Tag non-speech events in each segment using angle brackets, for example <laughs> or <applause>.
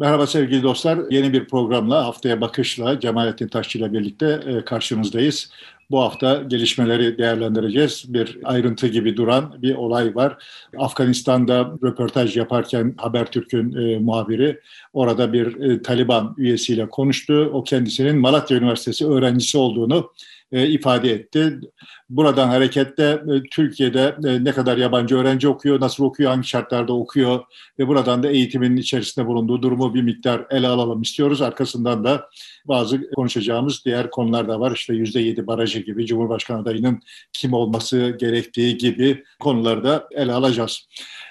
Merhaba sevgili dostlar. Yeni bir programla Haftaya Bakış'la Cemalettin Taşçı ile birlikte e, karşınızdayız. Bu hafta gelişmeleri değerlendireceğiz. Bir ayrıntı gibi duran bir olay var. Afganistan'da röportaj yaparken Habertürk'ün e, muhabiri orada bir e, Taliban üyesiyle konuştu. O kendisinin Malatya Üniversitesi öğrencisi olduğunu ifade etti. Buradan hareketle e, Türkiye'de e, ne kadar yabancı öğrenci okuyor, nasıl okuyor, hangi şartlarda okuyor ve buradan da eğitimin içerisinde bulunduğu durumu bir miktar ele alalım istiyoruz. Arkasından da bazı konuşacağımız diğer konular da var. İşte yüzde yedi barajı gibi, Cumhurbaşkanı adayının kim olması gerektiği gibi konuları da ele alacağız.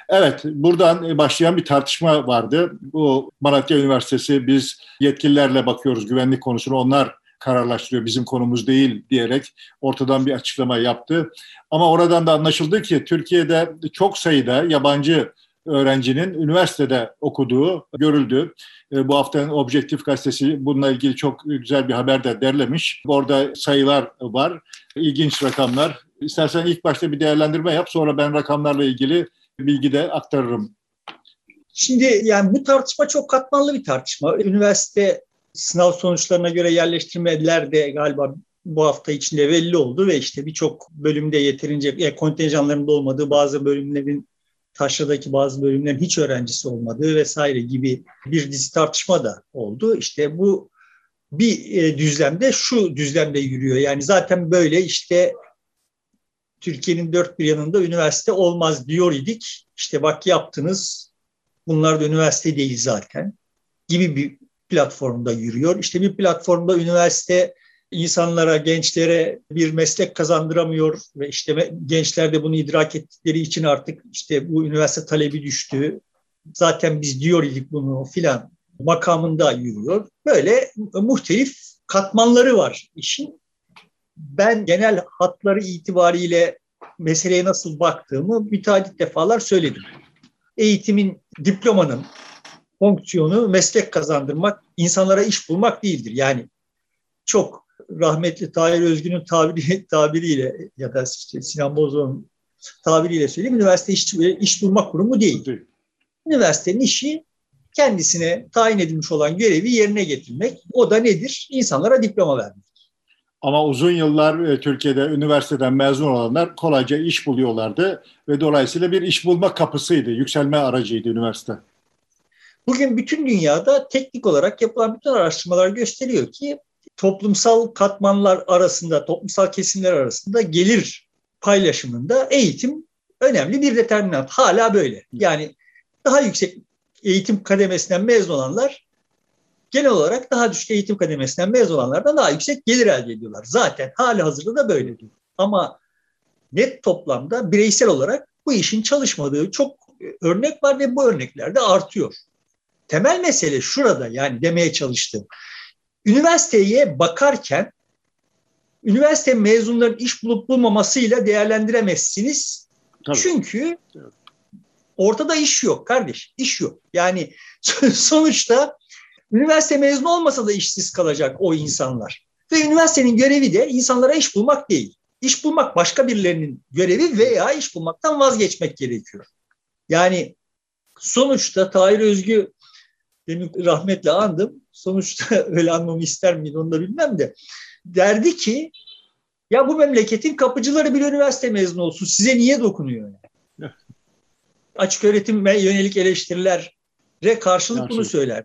Evet, buradan başlayan bir tartışma vardı. Bu Malatya Üniversitesi biz yetkililerle bakıyoruz güvenlik konusunu. Onlar kararlaştırıyor bizim konumuz değil diyerek ortadan bir açıklama yaptı. Ama oradan da anlaşıldı ki Türkiye'de çok sayıda yabancı öğrencinin üniversitede okuduğu görüldü. E, bu haftanın Objektif Gazetesi bununla ilgili çok güzel bir haber de derlemiş. Orada sayılar var, ilginç rakamlar. İstersen ilk başta bir değerlendirme yap, sonra ben rakamlarla ilgili bilgi de aktarırım. Şimdi yani bu tartışma çok katmanlı bir tartışma. Üniversite sınav sonuçlarına göre yerleştirmeler de galiba bu hafta içinde belli oldu ve işte birçok bölümde yeterince e, kontenjanlarında olmadığı bazı bölümlerin taşradaki bazı bölümlerin hiç öğrencisi olmadığı vesaire gibi bir dizi tartışma da oldu. İşte bu bir e, düzlemde şu düzlemde yürüyor. Yani zaten böyle işte Türkiye'nin dört bir yanında üniversite olmaz diyor idik. İşte bak yaptınız bunlar da üniversite değil zaten gibi bir platformda yürüyor. İşte bir platformda üniversite insanlara, gençlere bir meslek kazandıramıyor ve işte gençler de bunu idrak ettikleri için artık işte bu üniversite talebi düştü. Zaten biz diyor idik bunu filan makamında yürüyor. Böyle muhtelif katmanları var işin. Ben genel hatları itibariyle meseleye nasıl baktığımı müteahhit defalar söyledim. Eğitimin, diplomanın, fonksiyonu meslek kazandırmak, insanlara iş bulmak değildir. Yani çok rahmetli Tahir Özgün'ün tabiri, <laughs> tabiriyle ya da işte Sinan Bozoğlu'nun tabiriyle söyleyeyim, üniversite iş, iş bulmak kurumu değil. değil. Üniversitenin işi kendisine tayin edilmiş olan görevi yerine getirmek. O da nedir? İnsanlara diploma vermek. Ama uzun yıllar e, Türkiye'de üniversiteden mezun olanlar kolayca iş buluyorlardı ve dolayısıyla bir iş bulma kapısıydı, yükselme aracıydı üniversite. Bugün bütün dünyada teknik olarak yapılan bütün araştırmalar gösteriyor ki toplumsal katmanlar arasında, toplumsal kesimler arasında gelir paylaşımında eğitim önemli bir determinant. Hala böyle. Yani daha yüksek eğitim kademesinden mezun olanlar genel olarak daha düşük eğitim kademesinden mezun olanlardan daha yüksek gelir elde ediyorlar. Zaten hali hazırda da böyle diyor. Ama net toplamda bireysel olarak bu işin çalışmadığı çok örnek var ve bu örnekler de artıyor. Temel mesele şurada yani demeye çalıştım. Üniversiteye bakarken üniversite mezunların iş bulup bulmamasıyla değerlendiremezsiniz. Tabii. Çünkü ortada iş yok kardeş, iş yok. Yani <laughs> sonuçta üniversite mezunu olmasa da işsiz kalacak o insanlar. Ve üniversitenin görevi de insanlara iş bulmak değil. İş bulmak başka birilerinin görevi veya iş bulmaktan vazgeçmek gerekiyor. Yani sonuçta Tahir Özgü demin rahmetle andım. Sonuçta <laughs> öyle anmamı ister miydi onu da bilmem de. Derdi ki ya bu memleketin kapıcıları bir üniversite mezunu olsun. Size niye dokunuyor? Yani? <laughs> Açık öğretime yönelik eleştirilere karşılık bunu söyler.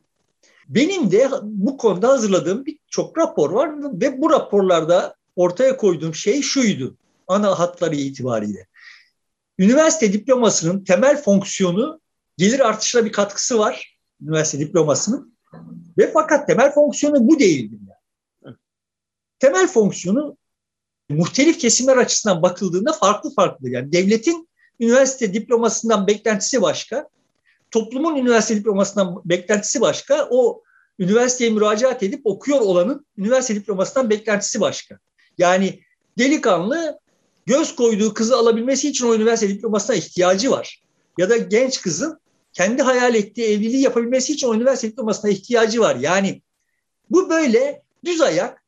Benim de bu konuda hazırladığım birçok rapor var ve bu raporlarda ortaya koyduğum şey şuydu ana hatları itibariyle. Üniversite diplomasının temel fonksiyonu gelir artışına bir katkısı var üniversite diplomasının. Ve fakat temel fonksiyonu bu değildir. Yani. Temel fonksiyonu muhtelif kesimler açısından bakıldığında farklı farklı. Yani devletin üniversite diplomasından beklentisi başka, toplumun üniversite diplomasından beklentisi başka, o üniversiteye müracaat edip okuyor olanın üniversite diplomasından beklentisi başka. Yani delikanlı göz koyduğu kızı alabilmesi için o üniversite diplomasına ihtiyacı var. Ya da genç kızın kendi hayal ettiği evliliği yapabilmesi için o üniversite diplomasına ihtiyacı var. Yani bu böyle düz ayak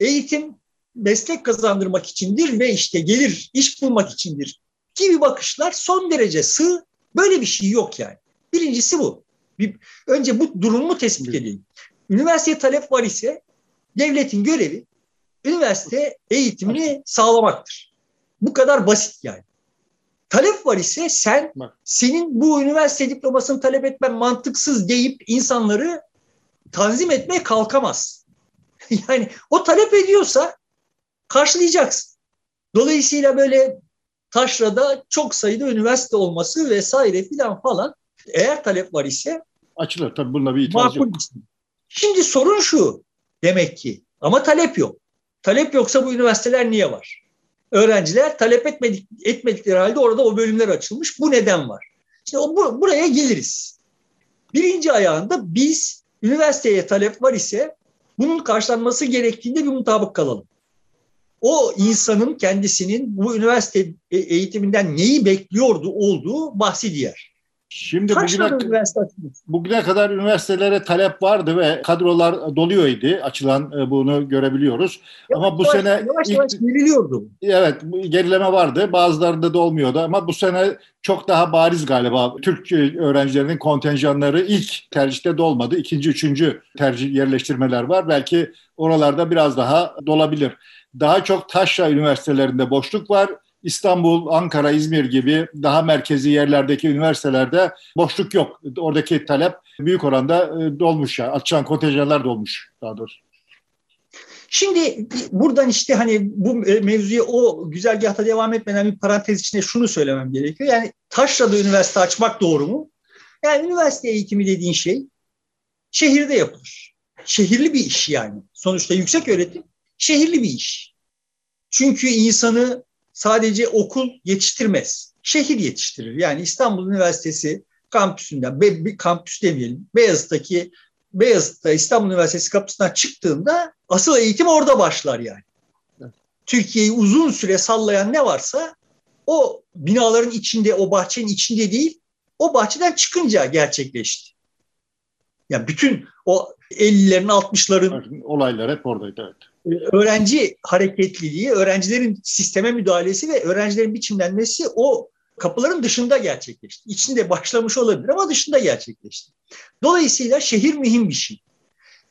eğitim meslek kazandırmak içindir ve işte gelir iş bulmak içindir gibi bakışlar son derece sığ. Böyle bir şey yok yani. Birincisi bu. Bir, önce bu durumu tespit edelim. Üniversiteye talep var ise devletin görevi üniversite eğitimini sağlamaktır. Bu kadar basit yani. Talep var ise sen senin bu üniversite diplomasını talep etmen mantıksız deyip insanları tanzim etmeye kalkamaz. <laughs> yani o talep ediyorsa karşılayacaksın. Dolayısıyla böyle taşrada çok sayıda üniversite olması vesaire filan falan eğer talep var ise açılır. Tabii bunda bir itiraz yok. Şimdi sorun şu demek ki ama talep yok. Talep yoksa bu üniversiteler niye var? Öğrenciler talep etmedik, etmedikleri halde orada o bölümler açılmış. Bu neden var? İşte bu, buraya geliriz. Birinci ayağında biz üniversiteye talep var ise bunun karşılanması gerektiğinde bir mutabık kalalım. O insanın kendisinin bu üniversite e, eğitiminden neyi bekliyordu olduğu bahsi diğer. Şimdi bugüne, bugüne kadar üniversitelere talep vardı ve kadrolar doluyordu. Açılan e, bunu görebiliyoruz. Yavaş, ama bu yavaş, sene yavaş yavaş ilk, geriliyordu. Evet, gerileme vardı. Bazılarında da olmuyordu ama bu sene çok daha bariz galiba. Türk öğrencilerinin kontenjanları ilk tercihte dolmadı. İkinci, üçüncü tercih yerleştirmeler var. Belki oralarda biraz daha dolabilir. Daha çok taşra üniversitelerinde boşluk var İstanbul, Ankara, İzmir gibi daha merkezi yerlerdeki üniversitelerde boşluk yok. Oradaki talep büyük oranda e, dolmuş ya. Açılan kontenjanlar dolmuş daha doğrusu. Şimdi buradan işte hani bu mevzuya o güzergahta devam etmeden bir parantez içinde şunu söylemem gerekiyor. Yani Taşra'da üniversite açmak doğru mu? Yani üniversite eğitimi dediğin şey şehirde yapılır. Şehirli bir iş yani. Sonuçta yüksek öğretim şehirli bir iş. Çünkü insanı sadece okul yetiştirmez. Şehir yetiştirir. Yani İstanbul Üniversitesi kampüsünden, bir kampüs demeyelim, Beyazıt'taki Beyazıt'ta İstanbul Üniversitesi kapısından çıktığında asıl eğitim orada başlar yani. Türkiye'yi uzun süre sallayan ne varsa o binaların içinde, o bahçenin içinde değil, o bahçeden çıkınca gerçekleşti. Yani bütün o 50'lerin 60'ların olaylar hep oradaydı evet öğrenci hareketliliği, öğrencilerin sisteme müdahalesi ve öğrencilerin biçimlenmesi o kapıların dışında gerçekleşti. İçinde başlamış olabilir ama dışında gerçekleşti. Dolayısıyla şehir mühim bir şey.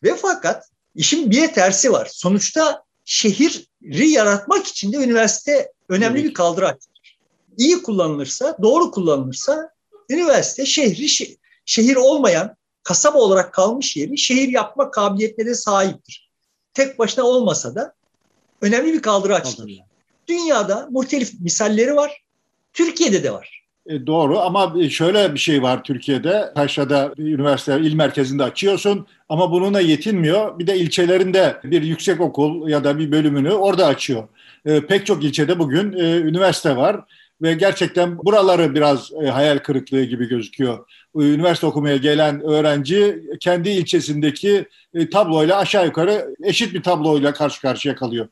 Ve fakat işin bir tersi var. Sonuçta şehri yaratmak için de üniversite önemli evet. bir kaldıraçtır. İyi kullanılırsa, doğru kullanılırsa üniversite şehri şehir olmayan kasaba olarak kalmış yeri şehir yapma kabiliyetine de sahiptir tek başına olmasa da önemli bir kaldıraçtır. Dünyada muhtelif misalleri var. Türkiye'de de var. E, doğru ama şöyle bir şey var Türkiye'de. Taşra'da üniversite il merkezinde açıyorsun ama bununla yetinmiyor. Bir de ilçelerinde bir yüksek okul ya da bir bölümünü orada açıyor. E, pek çok ilçede bugün e, üniversite var ve gerçekten buraları biraz e, hayal kırıklığı gibi gözüküyor. Üniversite okumaya gelen öğrenci kendi ilçesindeki e, tabloyla aşağı yukarı eşit bir tabloyla karşı karşıya kalıyor.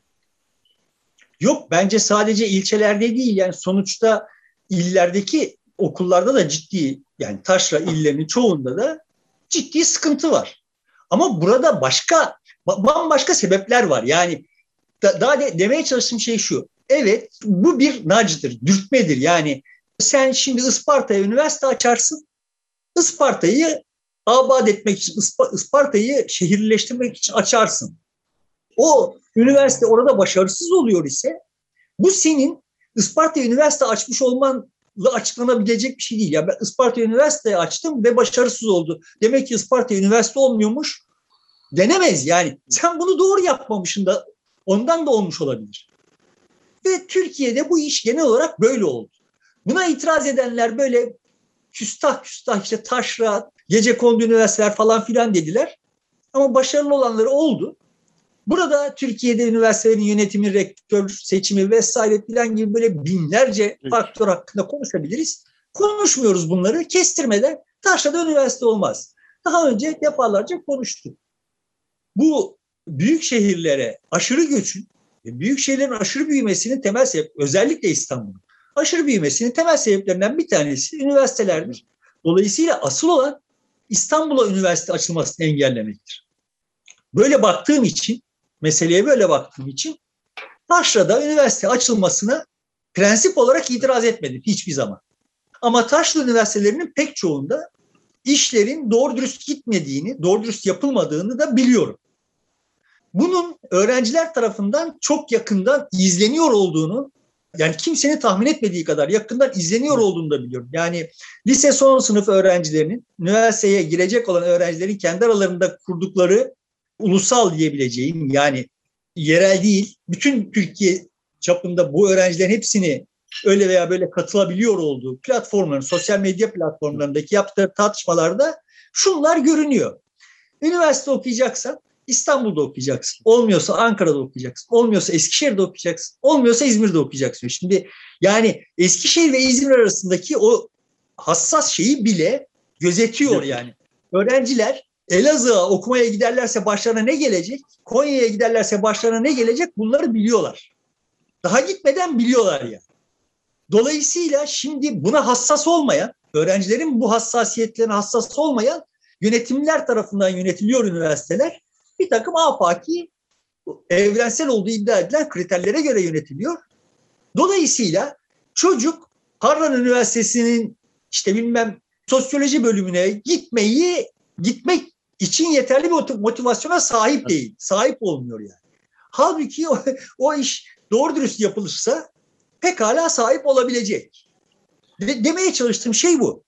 Yok bence sadece ilçelerde değil yani sonuçta illerdeki okullarda da ciddi yani taşra illerinin çoğunda da ciddi sıkıntı var. Ama burada başka bambaşka sebepler var. Yani da, daha de, demeye çalıştığım şey şu. Evet bu bir nacdır, dürtmedir. Yani sen şimdi Isparta'ya üniversite açarsın. Isparta'yı abad etmek için, Isparta'yı şehirleştirmek için açarsın. O üniversite orada başarısız oluyor ise bu senin Isparta Üniversite açmış olmanla açıklanabilecek bir şey değil. Ya ben Isparta Üniversite açtım ve başarısız oldu. Demek ki Isparta Üniversite olmuyormuş. Denemez yani. Sen bunu doğru yapmamışsın da ondan da olmuş olabilir. Ve Türkiye'de bu iş genel olarak böyle oldu. Buna itiraz edenler böyle küstah küstah işte taşra, gece kondu üniversiteler falan filan dediler. Ama başarılı olanları oldu. Burada Türkiye'de üniversitelerin yönetimi, rektör seçimi vesaire filan gibi böyle binlerce faktör hakkında konuşabiliriz. Konuşmuyoruz bunları kestirmeden taşrada üniversite olmaz. Daha önce defalarca konuştuk. Bu büyük şehirlere aşırı göçün büyük şehirlerin aşırı büyümesinin temel sebep, özellikle İstanbul'un aşırı büyümesinin temel sebeplerinden bir tanesi üniversitelerdir. Dolayısıyla asıl olan İstanbul'a üniversite açılmasını engellemektir. Böyle baktığım için, meseleye böyle baktığım için Taşra'da üniversite açılmasına prensip olarak itiraz etmedim hiçbir zaman. Ama Taşra üniversitelerinin pek çoğunda işlerin doğru dürüst gitmediğini, doğru dürüst yapılmadığını da biliyorum. Bunun öğrenciler tarafından çok yakından izleniyor olduğunu, yani kimsenin tahmin etmediği kadar yakından izleniyor olduğunu da biliyorum. Yani lise son sınıf öğrencilerinin, üniversiteye girecek olan öğrencilerin kendi aralarında kurdukları ulusal diyebileceğim yani yerel değil, bütün Türkiye çapında bu öğrencilerin hepsini öyle veya böyle katılabiliyor olduğu platformların, sosyal medya platformlarındaki yaptığı tartışmalarda şunlar görünüyor. Üniversite okuyacaksan İstanbul'da okuyacaksın. Olmuyorsa Ankara'da okuyacaksın. Olmuyorsa Eskişehir'de okuyacaksın. Olmuyorsa İzmir'de okuyacaksın. Şimdi yani Eskişehir ve İzmir arasındaki o hassas şeyi bile gözetiyor yani. Öğrenciler Elazığ'a okumaya giderlerse başlarına ne gelecek? Konya'ya giderlerse başlarına ne gelecek? Bunları biliyorlar. Daha gitmeden biliyorlar yani. Dolayısıyla şimdi buna hassas olmayan, öğrencilerin bu hassasiyetlerine hassas olmayan yönetimler tarafından yönetiliyor üniversiteler. Bir takım afaki evrensel olduğu iddia edilen kriterlere göre yönetiliyor. Dolayısıyla çocuk Harvard Üniversitesi'nin işte bilmem sosyoloji bölümüne gitmeyi gitmek için yeterli bir motivasyona sahip değil. Sahip olmuyor yani. Halbuki o, o iş doğru dürüst yapılırsa pekala sahip olabilecek. De, demeye çalıştığım şey bu.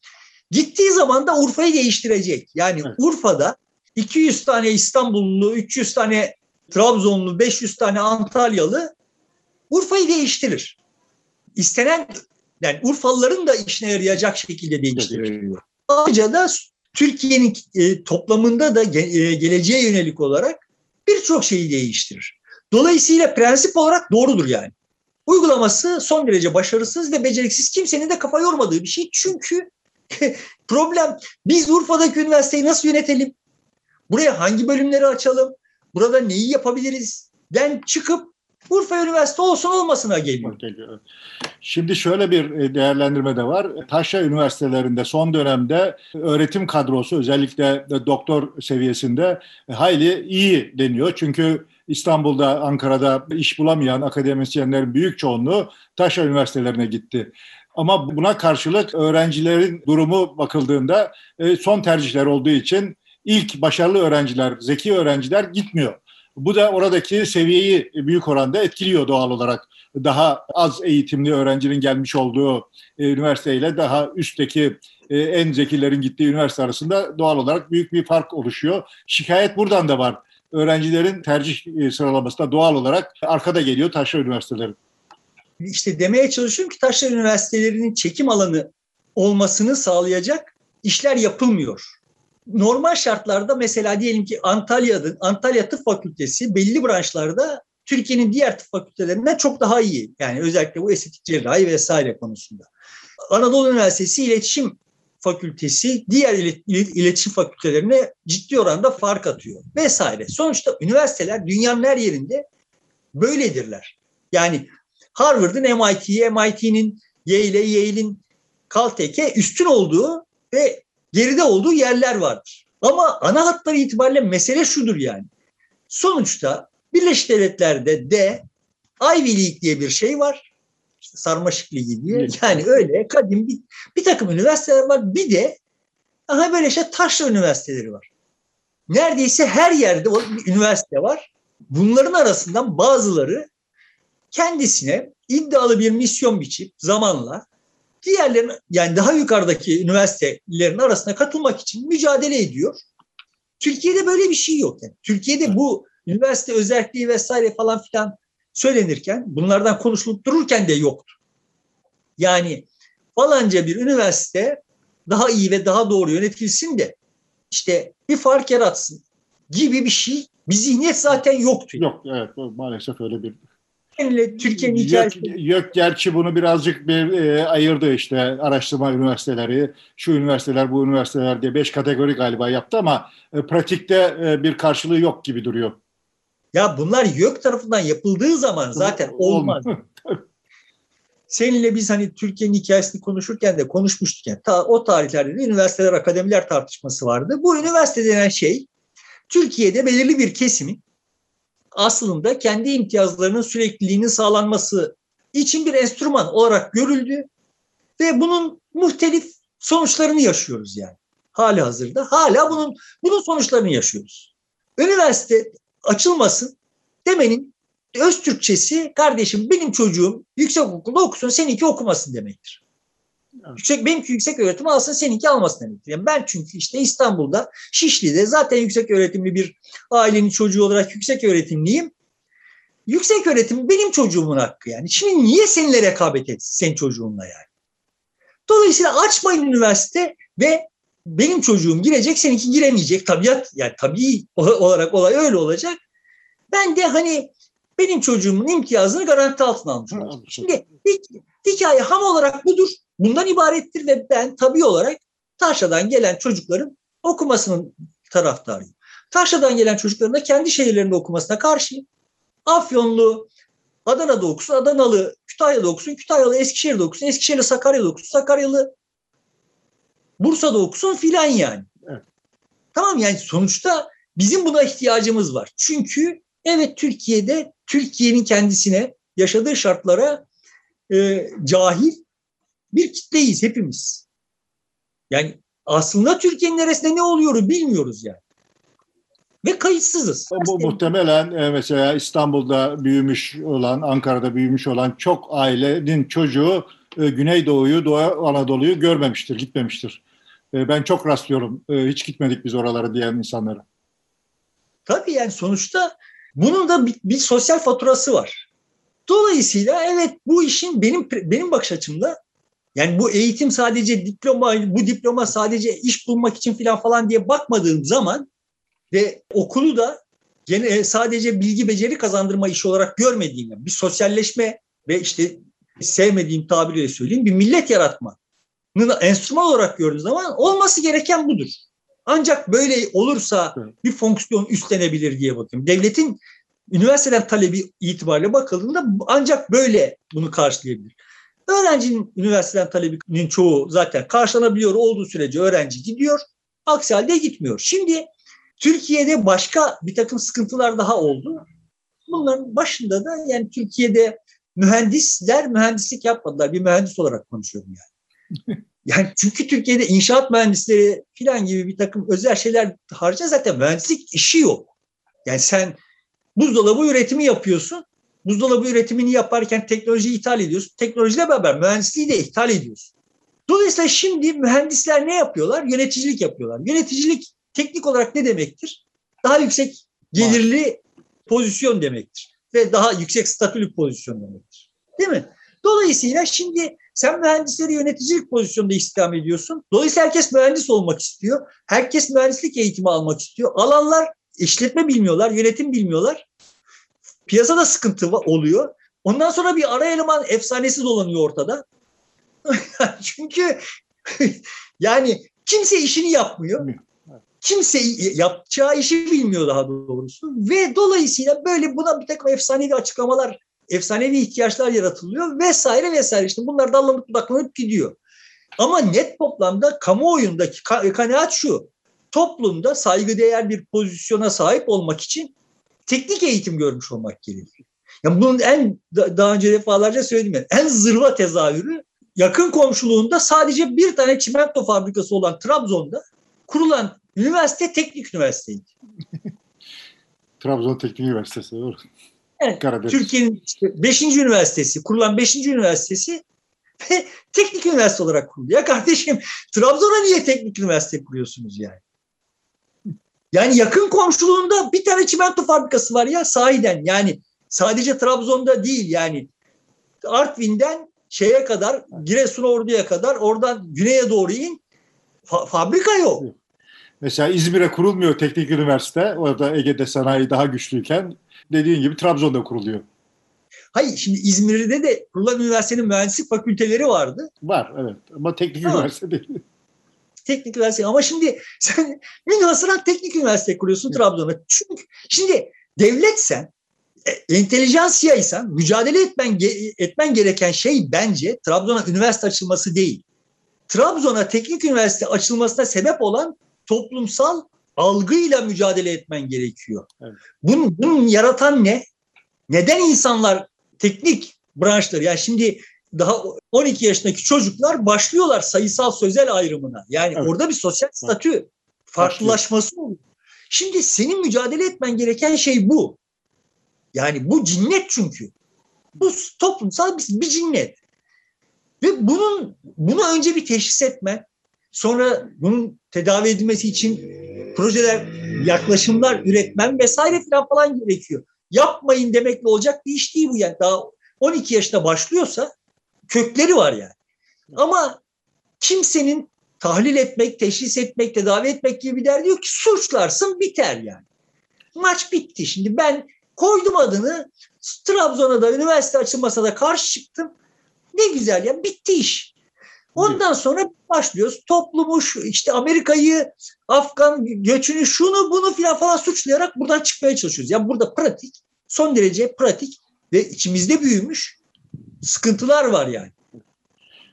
Gittiği zaman da Urfa'yı değiştirecek. Yani evet. Urfa'da 200 tane İstanbullu, 300 tane Trabzonlu, 500 tane Antalyalı Urfa'yı değiştirir. İstenen yani Urfalıların da işine yarayacak şekilde değiştiriliyor. Ayrıca da Türkiye'nin e, toplamında da ge, e, geleceğe yönelik olarak birçok şeyi değiştirir. Dolayısıyla prensip olarak doğrudur yani. Uygulaması son derece başarısız ve beceriksiz kimsenin de kafa yormadığı bir şey. Çünkü <laughs> problem biz Urfa'daki üniversiteyi nasıl yönetelim? Buraya hangi bölümleri açalım? Burada neyi yapabiliriz? Den çıkıp Urfa Üniversite olsun olmasına geliyor. Şimdi şöyle bir e, değerlendirme de var. Taşra üniversitelerinde son dönemde öğretim kadrosu özellikle doktor seviyesinde hayli iyi deniyor. Çünkü İstanbul'da, Ankara'da iş bulamayan akademisyenlerin büyük çoğunluğu Taşra üniversitelerine gitti. Ama buna karşılık öğrencilerin durumu bakıldığında e, son tercihler olduğu için ilk başarılı öğrenciler, zeki öğrenciler gitmiyor. Bu da oradaki seviyeyi büyük oranda etkiliyor doğal olarak. Daha az eğitimli öğrencinin gelmiş olduğu e, üniversiteyle daha üstteki e, en zekilerin gittiği üniversite arasında doğal olarak büyük bir fark oluşuyor. Şikayet buradan da var. Öğrencilerin tercih e, sıralamasında doğal olarak arkada geliyor taşra üniversiteleri. İşte demeye çalışıyorum ki taşra üniversitelerinin çekim alanı olmasını sağlayacak işler yapılmıyor normal şartlarda mesela diyelim ki Antalya'da Antalya Tıp Fakültesi belli branşlarda Türkiye'nin diğer tıp fakültelerinden çok daha iyi. Yani özellikle bu estetik cerrahi vesaire konusunda. Anadolu Üniversitesi İletişim Fakültesi diğer iletişim fakültelerine ciddi oranda fark atıyor vesaire. Sonuçta üniversiteler dünyanın her yerinde böyledirler. Yani Harvard'ın MIT'ye, MIT'nin Yale'e, Yale'in Caltech'e üstün olduğu ve geride olduğu yerler vardır. Ama ana hatları itibariyle mesele şudur yani. Sonuçta Birleşik Devletler'de de Ivy League diye bir şey var. İşte sarmaşık ligi diye. Yani öyle kadim bir, bir takım üniversiteler var. Bir de aha böyle işte taşra üniversiteleri var. Neredeyse her yerde o bir üniversite var. Bunların arasından bazıları kendisine iddialı bir misyon biçip zamanla diğerlerin yani daha yukarıdaki üniversitelerin arasına katılmak için mücadele ediyor. Türkiye'de böyle bir şey yok. Yani. Türkiye'de bu üniversite özelliği vesaire falan filan söylenirken bunlardan konuşulup dururken de yoktu. Yani falanca bir üniversite daha iyi ve daha doğru yönetilsin de işte bir fark yaratsın gibi bir şey bir zihniyet zaten yoktu. Yok evet maalesef öyle bir Türkiye'nin hikayesi. Yok gerçi bunu birazcık bir e, ayırdı işte araştırma üniversiteleri, şu üniversiteler, bu üniversiteler diye beş kategori galiba yaptı ama e, pratikte e, bir karşılığı yok gibi duruyor. Ya bunlar YÖK tarafından yapıldığı zaman zaten olmaz. <laughs> Seninle biz hani Türkiye'nin hikayesini konuşurken de konuşmuştuk. Yani. Ta, o tarihlerde de üniversiteler, akademiler tartışması vardı. Bu üniversite denen şey Türkiye'de belirli bir kesimin aslında kendi imtiyazlarının sürekliliğinin sağlanması için bir enstrüman olarak görüldü ve bunun muhtelif sonuçlarını yaşıyoruz yani. hali hazırda. Hala bunun bunun sonuçlarını yaşıyoruz. Üniversite açılmasın demenin öz Türkçesi kardeşim benim çocuğum yüksek okulda okusun seninki okumasın demektir. Yüksek, benimki yüksek öğretim alsın seninki almasın demektir. Yani ben çünkü işte İstanbul'da Şişli'de zaten yüksek öğretimli bir ailenin çocuğu olarak yüksek öğretimliyim. Yüksek öğretim benim çocuğumun hakkı yani. Şimdi niye seninle rekabet etsin senin çocuğunla yani? Dolayısıyla açmayın üniversite ve benim çocuğum girecek, seninki giremeyecek. Tabiat yani tabii olarak olay öyle olacak. Ben de hani benim çocuğumun imtiyazını garanti altına almış. Şimdi hikaye ham olarak budur. Bundan ibarettir ve ben tabii olarak Taşra'dan gelen çocukların okumasının taraftarıyım. Taşra'dan gelen çocukların da kendi şehirlerinde okumasına karşıyım. Afyonlu Adana'da okusun, Adanalı Kütahya'da okusun, Kütahyalı Eskişehir'de okusun, Eskişehirli Sakarya'da okusun, Sakaryalı Bursa'da okusun filan yani. Evet. Tamam yani sonuçta bizim buna ihtiyacımız var. Çünkü evet Türkiye'de Türkiye'nin kendisine yaşadığı şartlara e, cahil bir kitleyiz hepimiz. Yani aslında Türkiye'nin neresinde ne oluyor bilmiyoruz yani. Ve kayıtsızız. Bu muhtemelen e, mesela İstanbul'da büyümüş olan, Ankara'da büyümüş olan çok ailenin çocuğu e, Güneydoğu'yu, Doğu Anadolu'yu görmemiştir, gitmemiştir. E, ben çok rastlıyorum hiç gitmedik biz oralara diyen insanlara. Tabii yani sonuçta bunun da bir, bir sosyal faturası var. Dolayısıyla evet bu işin benim benim bakış açımda yani bu eğitim sadece diploma, bu diploma sadece iş bulmak için falan falan diye bakmadığım zaman ve okulu da gene sadece bilgi beceri kazandırma işi olarak görmediğim, bir sosyalleşme ve işte sevmediğim tabiriyle söyleyeyim bir millet yaratma enstrüman olarak gördüğünüz zaman olması gereken budur. Ancak böyle olursa bir fonksiyon üstlenebilir diye bakıyorum. Devletin üniversiteden talebi itibariyle bakıldığında ancak böyle bunu karşılayabilir. Öğrencinin üniversiteden talebinin çoğu zaten karşılanabiliyor olduğu sürece öğrenci gidiyor. Aksi halde gitmiyor. Şimdi Türkiye'de başka bir takım sıkıntılar daha oldu. Bunların başında da yani Türkiye'de mühendisler mühendislik yapmadılar. Bir mühendis olarak konuşuyorum yani. <laughs> Yani çünkü Türkiye'de inşaat mühendisleri falan gibi bir takım özel şeyler harca zaten mühendislik işi yok. Yani sen buzdolabı üretimi yapıyorsun. Buzdolabı üretimini yaparken teknolojiyi ithal ediyorsun. Teknolojiyle beraber mühendisliği de ithal ediyorsun. Dolayısıyla şimdi mühendisler ne yapıyorlar? Yöneticilik yapıyorlar. Yöneticilik teknik olarak ne demektir? Daha yüksek gelirli pozisyon demektir. Ve daha yüksek statülü pozisyon demektir. Değil mi? Dolayısıyla şimdi sen mühendisleri yöneticilik pozisyonunda istihdam ediyorsun. Dolayısıyla herkes mühendis olmak istiyor. Herkes mühendislik eğitimi almak istiyor. Alanlar işletme bilmiyorlar, yönetim bilmiyorlar. Piyasada sıkıntı oluyor. Ondan sonra bir ara eleman efsanesi dolanıyor ortada. <laughs> Çünkü <laughs> yani kimse işini yapmıyor. Kimse yapacağı işi bilmiyor daha doğrusu. Ve dolayısıyla böyle buna bir takım efsanevi açıklamalar, efsanevi ihtiyaçlar yaratılıyor vesaire vesaire. İşte bunlar dallanıp budaklanıp gidiyor. Ama net toplamda kamuoyundaki kanaat şu. Toplumda saygıdeğer bir pozisyona sahip olmak için teknik eğitim görmüş olmak gerekiyor. Yani bunun en daha önce defalarca söyledim yani, en zırva tezahürü yakın komşuluğunda sadece bir tane çimento fabrikası olan Trabzon'da kurulan üniversite teknik üniversiteydi. <laughs> Trabzon Teknik Üniversitesi doğru. Evet, Türkiye'nin işte 5. üniversitesi, kurulan 5. üniversitesi ve teknik üniversite olarak kuruldu. Ya kardeşim Trabzon'a niye teknik üniversite kuruyorsunuz yani? Yani yakın komşuluğunda bir tane çimento fabrikası var ya sahiden. Yani sadece Trabzon'da değil yani Artvin'den şeye kadar Giresun Ordu'ya kadar oradan güneye doğru in fa- fabrika yok. Mesela İzmir'e kurulmuyor teknik üniversite. Orada Ege'de sanayi daha güçlüyken dediğin gibi Trabzon'da kuruluyor. Hayır şimdi İzmir'de de kurulan üniversitenin mühendislik fakülteleri vardı. Var evet ama teknik ha. üniversite değil. Teknik üniversite ama şimdi <laughs> sen münhasıran teknik üniversite kuruyorsun Trabzon'da. Çünkü şimdi devletsen e, entelijansiyaysan mücadele etmen etmen gereken şey bence Trabzon'a üniversite açılması değil. Trabzon'a teknik üniversite açılmasına sebep olan toplumsal algıyla mücadele etmen gerekiyor. Evet. Bunun, bunun yaratan ne? Neden insanlar teknik branşları yani şimdi daha 12 yaşındaki çocuklar başlıyorlar sayısal sözel ayrımına. Yani evet. orada bir sosyal statü farklılaşması oluyor. Şimdi senin mücadele etmen gereken şey bu. Yani bu cinnet çünkü. Bu toplumsal bir, bir cinnet. Ve bunun bunu önce bir teşhis etme, sonra bunun tedavi edilmesi için projeler, yaklaşımlar üretmen vesaire falan falan gerekiyor. Yapmayın demekle olacak bir iş değil bu yani. Daha 12 yaşında başlıyorsa kökleri var yani. Ama kimsenin tahlil etmek, teşhis etmek, tedavi etmek gibi bir derdi yok ki suçlarsın biter yani. Maç bitti. Şimdi ben koydum adını Trabzon'a da üniversite açılmasına da karşı çıktım. Ne güzel ya bitti iş. Ondan sonra başlıyoruz. Toplumu işte Amerika'yı, Afgan göçünü şunu bunu filan falan suçlayarak buradan çıkmaya çalışıyoruz. Yani burada pratik, son derece pratik ve içimizde büyümüş sıkıntılar var yani.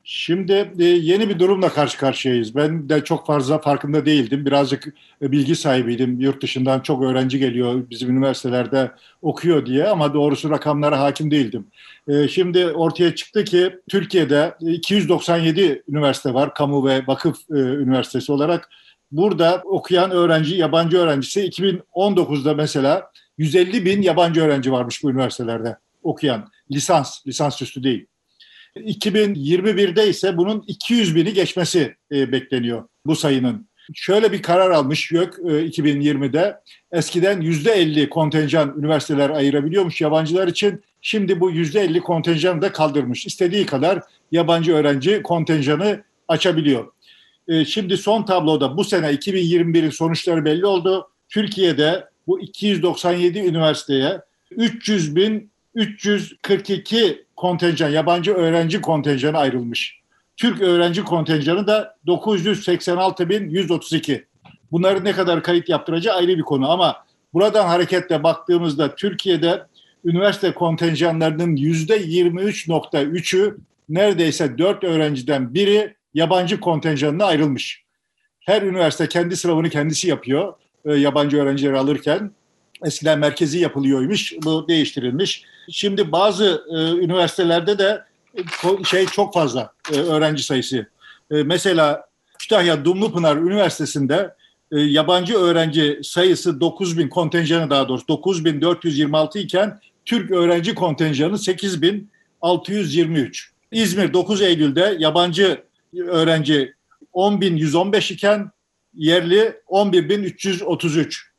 Şimdi e, yeni bir durumla karşı karşıyayız. Ben de çok fazla farkında değildim. Birazcık e, bilgi sahibiydim. Yurt dışından çok öğrenci geliyor bizim üniversitelerde okuyor diye ama doğrusu rakamlara hakim değildim. E, şimdi ortaya çıktı ki Türkiye'de 297 üniversite var. Kamu ve vakıf üniversitesi olarak. Burada okuyan öğrenci, yabancı öğrencisi 2019'da mesela 150 bin yabancı öğrenci varmış bu üniversitelerde okuyan. Lisans, lisansüstü değil. 2021'de ise bunun 200 bini geçmesi e, bekleniyor bu sayının. Şöyle bir karar almış YÖK e, 2020'de. Eskiden %50 kontenjan üniversiteler ayırabiliyormuş yabancılar için. Şimdi bu %50 kontenjanı da kaldırmış. İstediği kadar yabancı öğrenci kontenjanı açabiliyor. E, şimdi son tabloda bu sene 2021'in sonuçları belli oldu. Türkiye'de bu 297 üniversiteye 300 bin 342 kontenjan, yabancı öğrenci kontenjanı ayrılmış. Türk öğrenci kontenjanı da 986.132. Bunları ne kadar kayıt yaptıracağı ayrı bir konu ama buradan hareketle baktığımızda Türkiye'de üniversite kontenjanlarının %23.3'ü neredeyse 4 öğrenciden biri yabancı kontenjanına ayrılmış. Her üniversite kendi sınavını kendisi yapıyor e, yabancı öğrencileri alırken. Eskiden merkezi yapılıyormuş, bu değiştirilmiş. Şimdi bazı e, üniversitelerde de şey çok fazla e, öğrenci sayısı. E, mesela Kütahya Dumlupınar Üniversitesi'nde e, yabancı öğrenci sayısı 9000 kontenjanı daha doğrusu 9426 iken Türk öğrenci kontenjanı 8623. İzmir 9 Eylül'de yabancı öğrenci 10.115 iken yerli 11.333.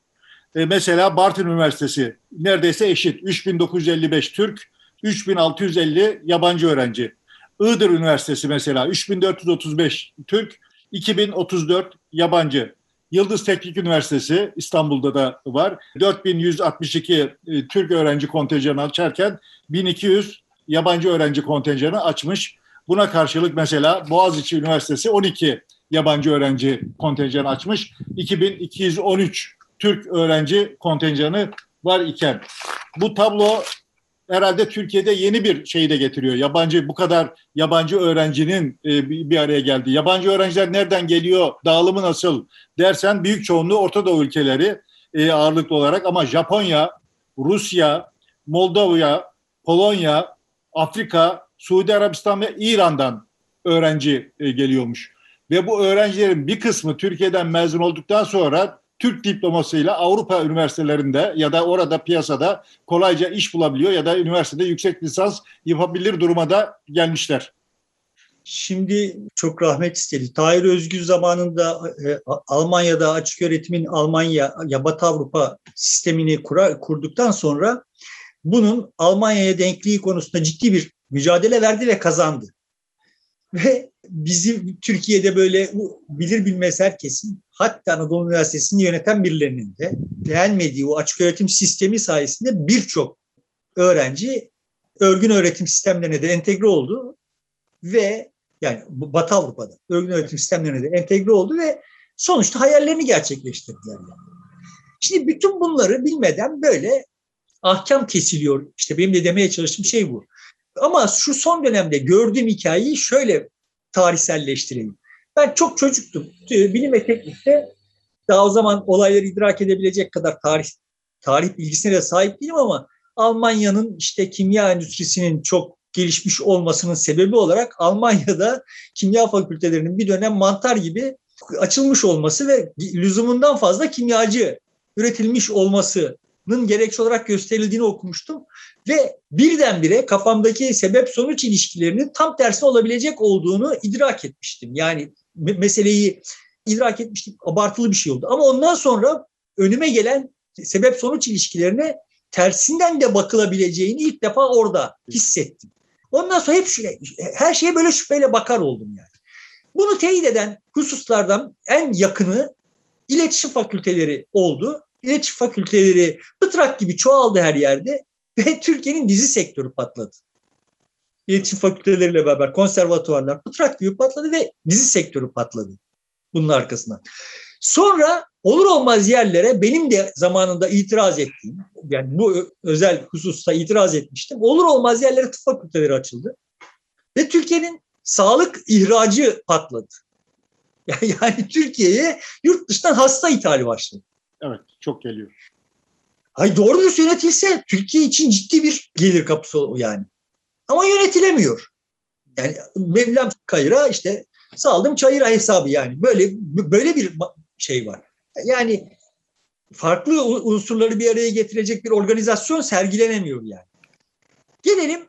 E, mesela Bartın Üniversitesi neredeyse eşit. 3955 Türk, 3650 yabancı öğrenci. Iğdır Üniversitesi mesela 3435 Türk, 2034 yabancı. Yıldız Teknik Üniversitesi İstanbul'da da var. 4162 e, Türk öğrenci kontenjanı açarken 1200 yabancı öğrenci kontenjanı açmış. Buna karşılık mesela Boğaziçi Üniversitesi 12 yabancı öğrenci kontenjanı açmış. 2213 Türk öğrenci kontenjanı var iken bu tablo herhalde Türkiye'de yeni bir şeyi de getiriyor. Yabancı bu kadar yabancı öğrencinin e, bir araya geldi. Yabancı öğrenciler nereden geliyor? Dağılımı nasıl dersen büyük çoğunluğu Orta Doğu ülkeleri e, ağırlıklı olarak ama Japonya, Rusya, Moldova, Polonya, Afrika, Suudi Arabistan ve İran'dan öğrenci e, geliyormuş. Ve bu öğrencilerin bir kısmı Türkiye'den mezun olduktan sonra Türk diplomasıyla Avrupa üniversitelerinde ya da orada piyasada kolayca iş bulabiliyor ya da üniversitede yüksek lisans yapabilir duruma da gelmişler. Şimdi çok rahmet istedi. Tahir Özgür zamanında e, Almanya'da açık öğretimin Almanya ya Batı Avrupa sistemini kura, kurduktan sonra bunun Almanya'ya denkliği konusunda ciddi bir mücadele verdi ve kazandı. Ve bizim Türkiye'de böyle bilir bilmez herkesin hatta Anadolu Üniversitesi'ni yöneten birilerinin de beğenmediği o açık öğretim sistemi sayesinde birçok öğrenci örgün öğretim sistemlerine de entegre oldu ve yani Batı Avrupa'da örgün öğretim sistemlerine de entegre oldu ve sonuçta hayallerini gerçekleştirdiler. Şimdi bütün bunları bilmeden böyle ahkam kesiliyor. İşte benim de demeye çalıştığım şey bu. Ama şu son dönemde gördüğüm hikayeyi şöyle tarihselleştireyim. Ben çok çocuktum. Bilim ve teknikte daha o zaman olayları idrak edebilecek kadar tarih tarih bilgisine de sahip değilim ama Almanya'nın işte kimya endüstrisinin çok gelişmiş olmasının sebebi olarak Almanya'da kimya fakültelerinin bir dönem mantar gibi açılmış olması ve lüzumundan fazla kimyacı üretilmiş olmasının gerekçe olarak gösterildiğini okumuştum. Ve birdenbire kafamdaki sebep sonuç ilişkilerinin tam tersi olabilecek olduğunu idrak etmiştim. Yani meseleyi idrak etmiştim. Abartılı bir şey oldu. Ama ondan sonra önüme gelen sebep sonuç ilişkilerine tersinden de bakılabileceğini ilk defa orada hissettim. Ondan sonra hep şöyle, her şeye böyle şüpheyle bakar oldum yani. Bunu teyit eden hususlardan en yakını iletişim fakülteleri oldu. İletişim fakülteleri pıtrak gibi çoğaldı her yerde <laughs> ve Türkiye'nin dizi sektörü patladı. İletişim fakülteleriyle beraber konservatuvarlar pıtrak gibi patladı ve dizi sektörü patladı bunun arkasından. Sonra olur olmaz yerlere benim de zamanında itiraz ettiğim, yani bu özel hususta itiraz etmiştim. Olur olmaz yerlere tıp fakülteleri açıldı. Ve Türkiye'nin sağlık ihracı patladı. Yani, <laughs> yani Türkiye'ye yurt dışından hasta ithali başladı. Evet, çok geliyor. Hay doğru düz yönetilse Türkiye için ciddi bir gelir kapısı yani. Ama yönetilemiyor. Yani Mevlam Kayır'a işte saldım çayıra hesabı yani. Böyle böyle bir şey var. Yani farklı unsurları bir araya getirecek bir organizasyon sergilenemiyor yani. Gelelim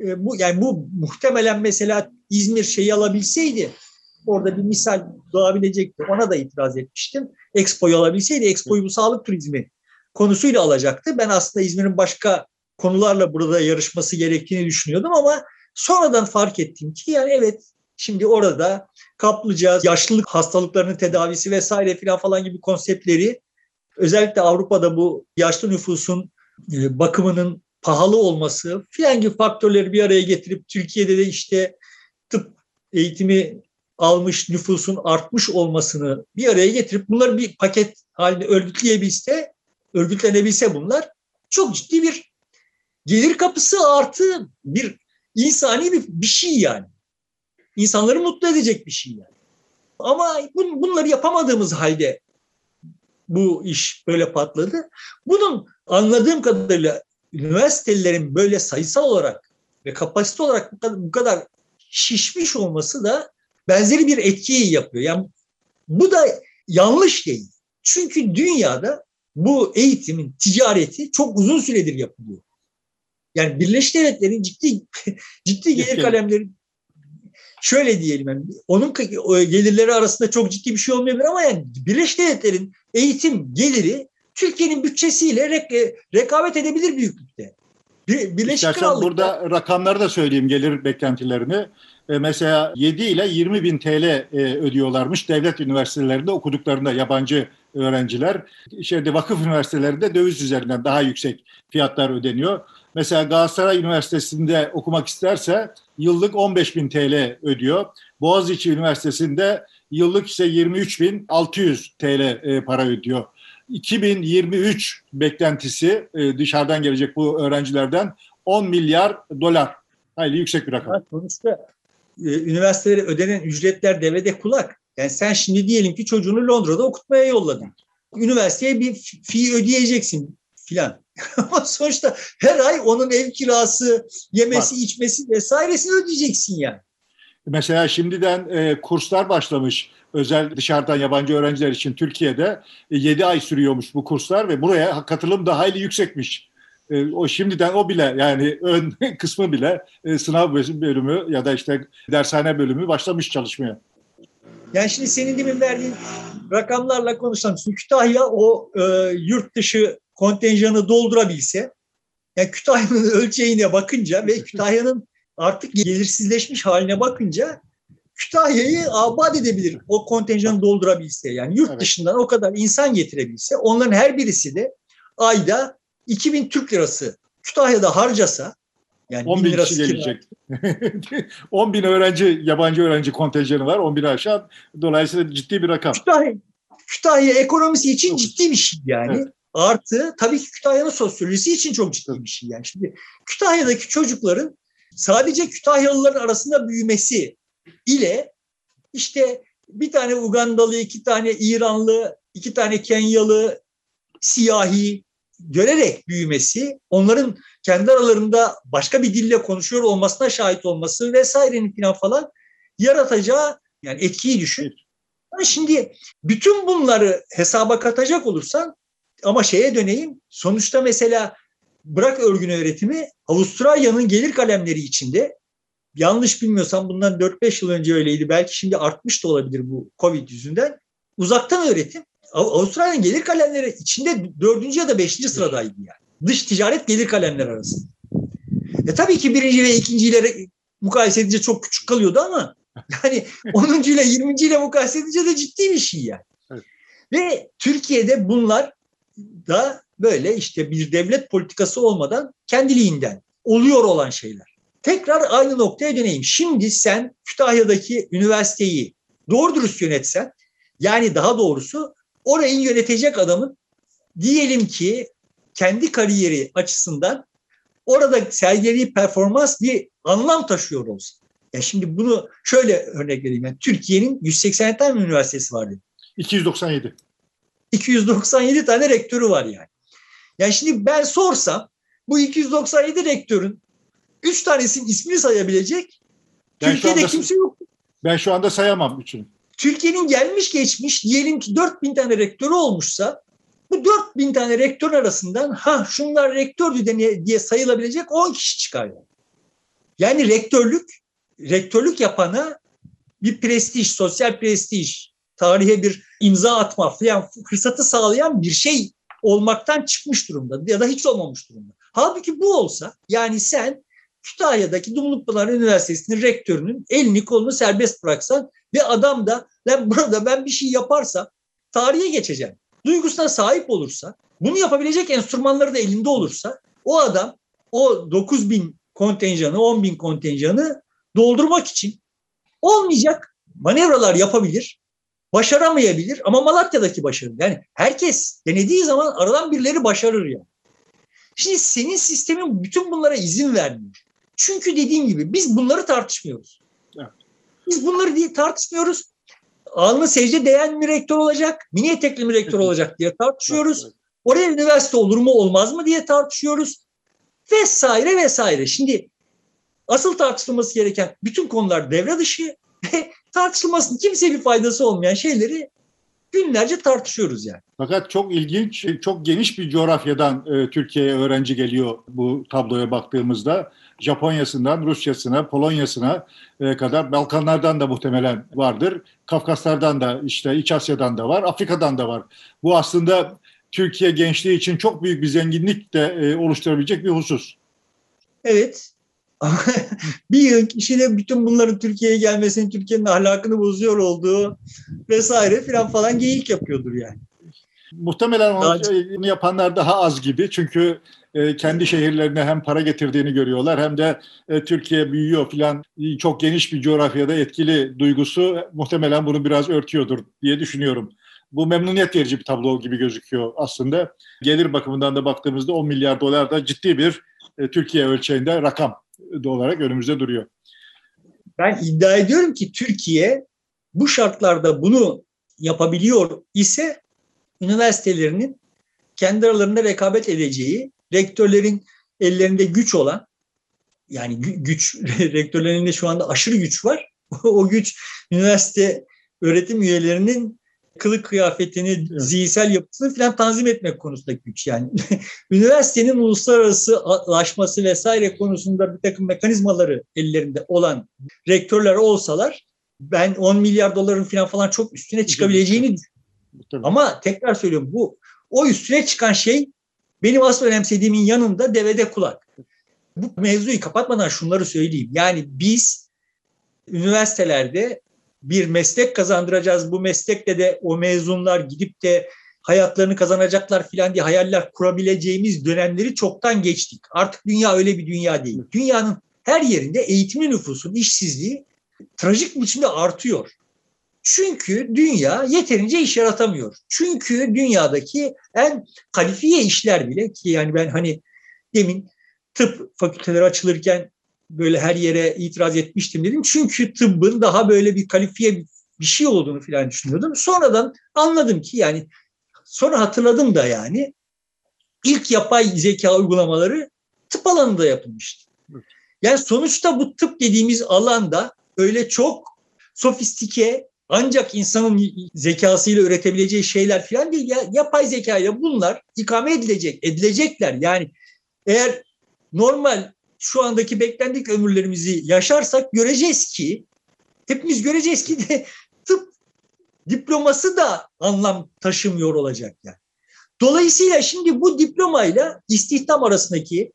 e, bu yani bu muhtemelen mesela İzmir şeyi alabilseydi orada bir misal doğabilecekti. Ona da itiraz etmiştim. Expo'yu alabilseydi Expo'yu bu sağlık turizmi konusuyla alacaktı. Ben aslında İzmir'in başka konularla burada yarışması gerektiğini düşünüyordum ama sonradan fark ettim ki yani evet şimdi orada kaplıca, yaşlılık hastalıklarının tedavisi vesaire filan falan gibi konseptleri özellikle Avrupa'da bu yaşlı nüfusun e, bakımının pahalı olması filan gibi faktörleri bir araya getirip Türkiye'de de işte tıp eğitimi almış nüfusun artmış olmasını bir araya getirip bunları bir paket halinde örgütleyebilse, örgütlenebilse bunlar çok ciddi bir gelir kapısı artı bir insani bir, bir şey yani. İnsanları mutlu edecek bir şey yani. Ama bun, bunları yapamadığımız halde bu iş böyle patladı. Bunun anladığım kadarıyla üniversitelerin böyle sayısal olarak ve kapasite olarak bu kadar, bu kadar şişmiş olması da benzeri bir etkiyi yapıyor. Yani bu da yanlış değil. Çünkü dünyada bu eğitimin ticareti çok uzun süredir yapılıyor. Yani Birleşik Devletler'in ciddi <laughs> ciddi gelir kalemleri şöyle diyelim yani onun gelirleri arasında çok ciddi bir şey olmayabilir ama yani Birleşik Devletler'in eğitim geliri Türkiye'nin bütçesiyle rek- rekabet edebilir büyüklükte. Bir, Birleşik İstersen Krallık'ta... burada rakamları da söyleyeyim gelir beklentilerini. E, mesela 7 ile 20 bin TL e, ödüyorlarmış devlet üniversitelerinde okuduklarında yabancı öğrenciler. Şeyde vakıf üniversitelerinde döviz üzerinden daha yüksek fiyatlar ödeniyor. Mesela Galatasaray Üniversitesi'nde okumak isterse yıllık 15 bin TL ödüyor. Boğaziçi Üniversitesi'nde yıllık ise 23 bin 600 TL e, para ödüyor. 2023 beklentisi dışarıdan gelecek bu öğrencilerden 10 milyar dolar. Hayli yüksek bir rakam. Sonuçta üniversitelere ödenen ücretler devede kulak. Yani sen şimdi diyelim ki çocuğunu Londra'da okutmaya yolladın. Üniversiteye bir fi ödeyeceksin filan. <laughs> Ama sonuçta her ay onun ev kirası, yemesi, Bak. içmesi vesairesini ödeyeceksin yani. Mesela şimdiden e, kurslar başlamış özel dışarıdan yabancı öğrenciler için Türkiye'de e, 7 ay sürüyormuş bu kurslar ve buraya katılım da hayli yüksekmiş. E, o şimdiden o bile yani ön <laughs> kısmı bile e, sınav bölümü ya da işte dershane bölümü başlamış çalışmaya. Yani şimdi senin demin verdiğin rakamlarla konuşsam Kütahya o e, yurt dışı kontenjanı doldurabilse yani Kütahya'nın <laughs> ölçeğine bakınca ve Kütahya'nın artık gelirsizleşmiş haline bakınca Kütahya'yı abad edebilir o kontenjanı doldurabilse. Yani yurt evet. dışından o kadar insan getirebilse onların her birisi de ayda 2000 Türk lirası Kütahya'da harcasa yani 10 bin, bin gelecek. <laughs> 10 bin öğrenci, yabancı öğrenci kontenjanı var. 10 bin aşağı. Dolayısıyla ciddi bir rakam. Kütahya, Kütahya ekonomisi için ciddi bir şey yani. Evet. Artı tabii ki Kütahya'nın sosyolojisi için çok ciddi bir şey. Yani şimdi Kütahya'daki çocukların sadece Kütahyalıların arasında büyümesi ile işte bir tane Ugandalı, iki tane İranlı, iki tane Kenyalı, siyahi görerek büyümesi, onların kendi aralarında başka bir dille konuşuyor olmasına şahit olması vesairenin falan falan yaratacağı yani etkiyi düşün. Yani şimdi bütün bunları hesaba katacak olursan ama şeye döneyim. Sonuçta mesela bırak örgün öğretimi Avustralya'nın gelir kalemleri içinde yanlış bilmiyorsam bundan 4-5 yıl önce öyleydi. Belki şimdi artmış da olabilir bu Covid yüzünden. Uzaktan öğretim Avustralya'nın gelir kalemleri içinde dördüncü ya da beşinci sıradaydı yani. Dış ticaret gelir kalemleri arasında. E tabii ki birinci ve ikinciyle mukayese edince çok küçük kalıyordu ama <laughs> yani 10. ile 20. ile mukayese edince de ciddi bir şey yani. Evet. Ve Türkiye'de bunlar da böyle işte bir devlet politikası olmadan kendiliğinden oluyor olan şeyler. Tekrar aynı noktaya döneyim. Şimdi sen Kütahya'daki üniversiteyi doğru dürüst yönetsen yani daha doğrusu orayı yönetecek adamın diyelim ki kendi kariyeri açısından orada sergilediği performans bir anlam taşıyor olsun. Ya şimdi bunu şöyle örnek vereyim. Yani Türkiye'nin 180 tane üniversitesi vardı. 297. 297 tane rektörü var yani. Yani şimdi ben sorsam bu 297 rektörün 3 tanesinin ismini sayabilecek ben Türkiye'de anda, kimse yok. Ben şu anda sayamam üçünü. Türkiye'nin gelmiş geçmiş diyelim ki 4000 tane rektörü olmuşsa bu 4000 tane rektör arasından ha şunlar rektördü diye sayılabilecek 10 kişi çıkar yani. Yani rektörlük rektörlük yapana bir prestij, sosyal prestij, tarihe bir imza atma falan fırsatı sağlayan bir şey olmaktan çıkmış durumda ya da hiç olmamış durumda. Halbuki bu olsa yani sen Kütahya'daki Dumlupınar Üniversitesi'nin rektörünün elini kolunu serbest bıraksan ve adam da ben burada ben bir şey yaparsam tarihe geçeceğim. Duygusuna sahip olursa, bunu yapabilecek enstrümanları da elinde olursa o adam o 9 bin kontenjanı, 10 bin kontenjanı doldurmak için olmayacak manevralar yapabilir, başaramayabilir ama Malatya'daki başarı. Yani herkes denediği zaman aradan birileri başarır ya. Şimdi senin sistemin bütün bunlara izin vermiyor. Çünkü dediğim gibi biz bunları tartışmıyoruz. Biz bunları diye tartışmıyoruz. Alnı secde değen mi rektör olacak, mini etekli mi rektör olacak diye tartışıyoruz. Oraya üniversite olur mu olmaz mı diye tartışıyoruz. Vesaire vesaire. Şimdi asıl tartışılması gereken bütün konular devre dışı <laughs> ve tartışılmasının kimseye bir faydası olmayan şeyleri günlerce tartışıyoruz yani. Fakat çok ilginç, çok geniş bir coğrafyadan e, Türkiye'ye öğrenci geliyor bu tabloya baktığımızda. Japonya'sından Rusya'sına, Polonya'sına e, kadar Balkanlardan da muhtemelen vardır. Kafkaslardan da işte İç Asya'dan da var, Afrika'dan da var. Bu aslında Türkiye gençliği için çok büyük bir zenginlik de e, oluşturabilecek bir husus. Evet. <laughs> bir yıl kişiyle bütün bunların Türkiye'ye gelmesinin Türkiye'nin ahlakını bozuyor olduğu vesaire filan falan geyik yapıyordur yani. Muhtemelen onu yapanlar daha az gibi çünkü e, kendi şehirlerine hem para getirdiğini görüyorlar hem de e, Türkiye büyüyor filan çok geniş bir coğrafyada etkili duygusu muhtemelen bunu biraz örtüyordur diye düşünüyorum. Bu memnuniyet verici bir tablo gibi gözüküyor aslında. Gelir bakımından da baktığımızda 10 milyar dolar da ciddi bir e, Türkiye ölçeğinde rakam olarak önümüzde duruyor. Ben iddia ediyorum ki Türkiye bu şartlarda bunu yapabiliyor ise üniversitelerinin kendi aralarında rekabet edeceği, rektörlerin ellerinde güç olan, yani güç, <laughs> rektörlerin elinde şu anda aşırı güç var. <laughs> o güç üniversite öğretim üyelerinin kılık kıyafetini, zihinsel yapısını falan tanzim etmek konusunda güç. Yani <laughs> üniversitenin uluslararasılaşması vesaire konusunda bir takım mekanizmaları ellerinde olan rektörler olsalar ben 10 milyar doların falan falan çok üstüne çıkabileceğini düşünüyorum. Ama tekrar söylüyorum bu o üstüne çıkan şey benim asıl önemsediğimin yanında devede kulak. Bu mevzuyu kapatmadan şunları söyleyeyim. Yani biz üniversitelerde bir meslek kazandıracağız. Bu meslekle de o mezunlar gidip de hayatlarını kazanacaklar filan diye hayaller kurabileceğimiz dönemleri çoktan geçtik. Artık dünya öyle bir dünya değil. Dünyanın her yerinde eğitimli nüfusun işsizliği trajik biçimde artıyor. Çünkü dünya yeterince iş yaratamıyor. Çünkü dünyadaki en kalifiye işler bile ki yani ben hani demin tıp fakülteleri açılırken böyle her yere itiraz etmiştim dedim. Çünkü tıbbın daha böyle bir kalifiye bir şey olduğunu falan düşünüyordum. Sonradan anladım ki yani sonra hatırladım da yani ilk yapay zeka uygulamaları tıp alanında yapılmıştı. Yani sonuçta bu tıp dediğimiz alanda öyle çok sofistike ancak insanın zekasıyla üretebileceği şeyler falan değil. Ya, yapay zekayla bunlar ikame edilecek, edilecekler. Yani eğer normal şu andaki beklendik ömürlerimizi yaşarsak göreceğiz ki hepimiz göreceğiz ki <laughs> de tıp diploması da anlam taşımıyor olacak yani. Dolayısıyla şimdi bu diplomayla istihdam arasındaki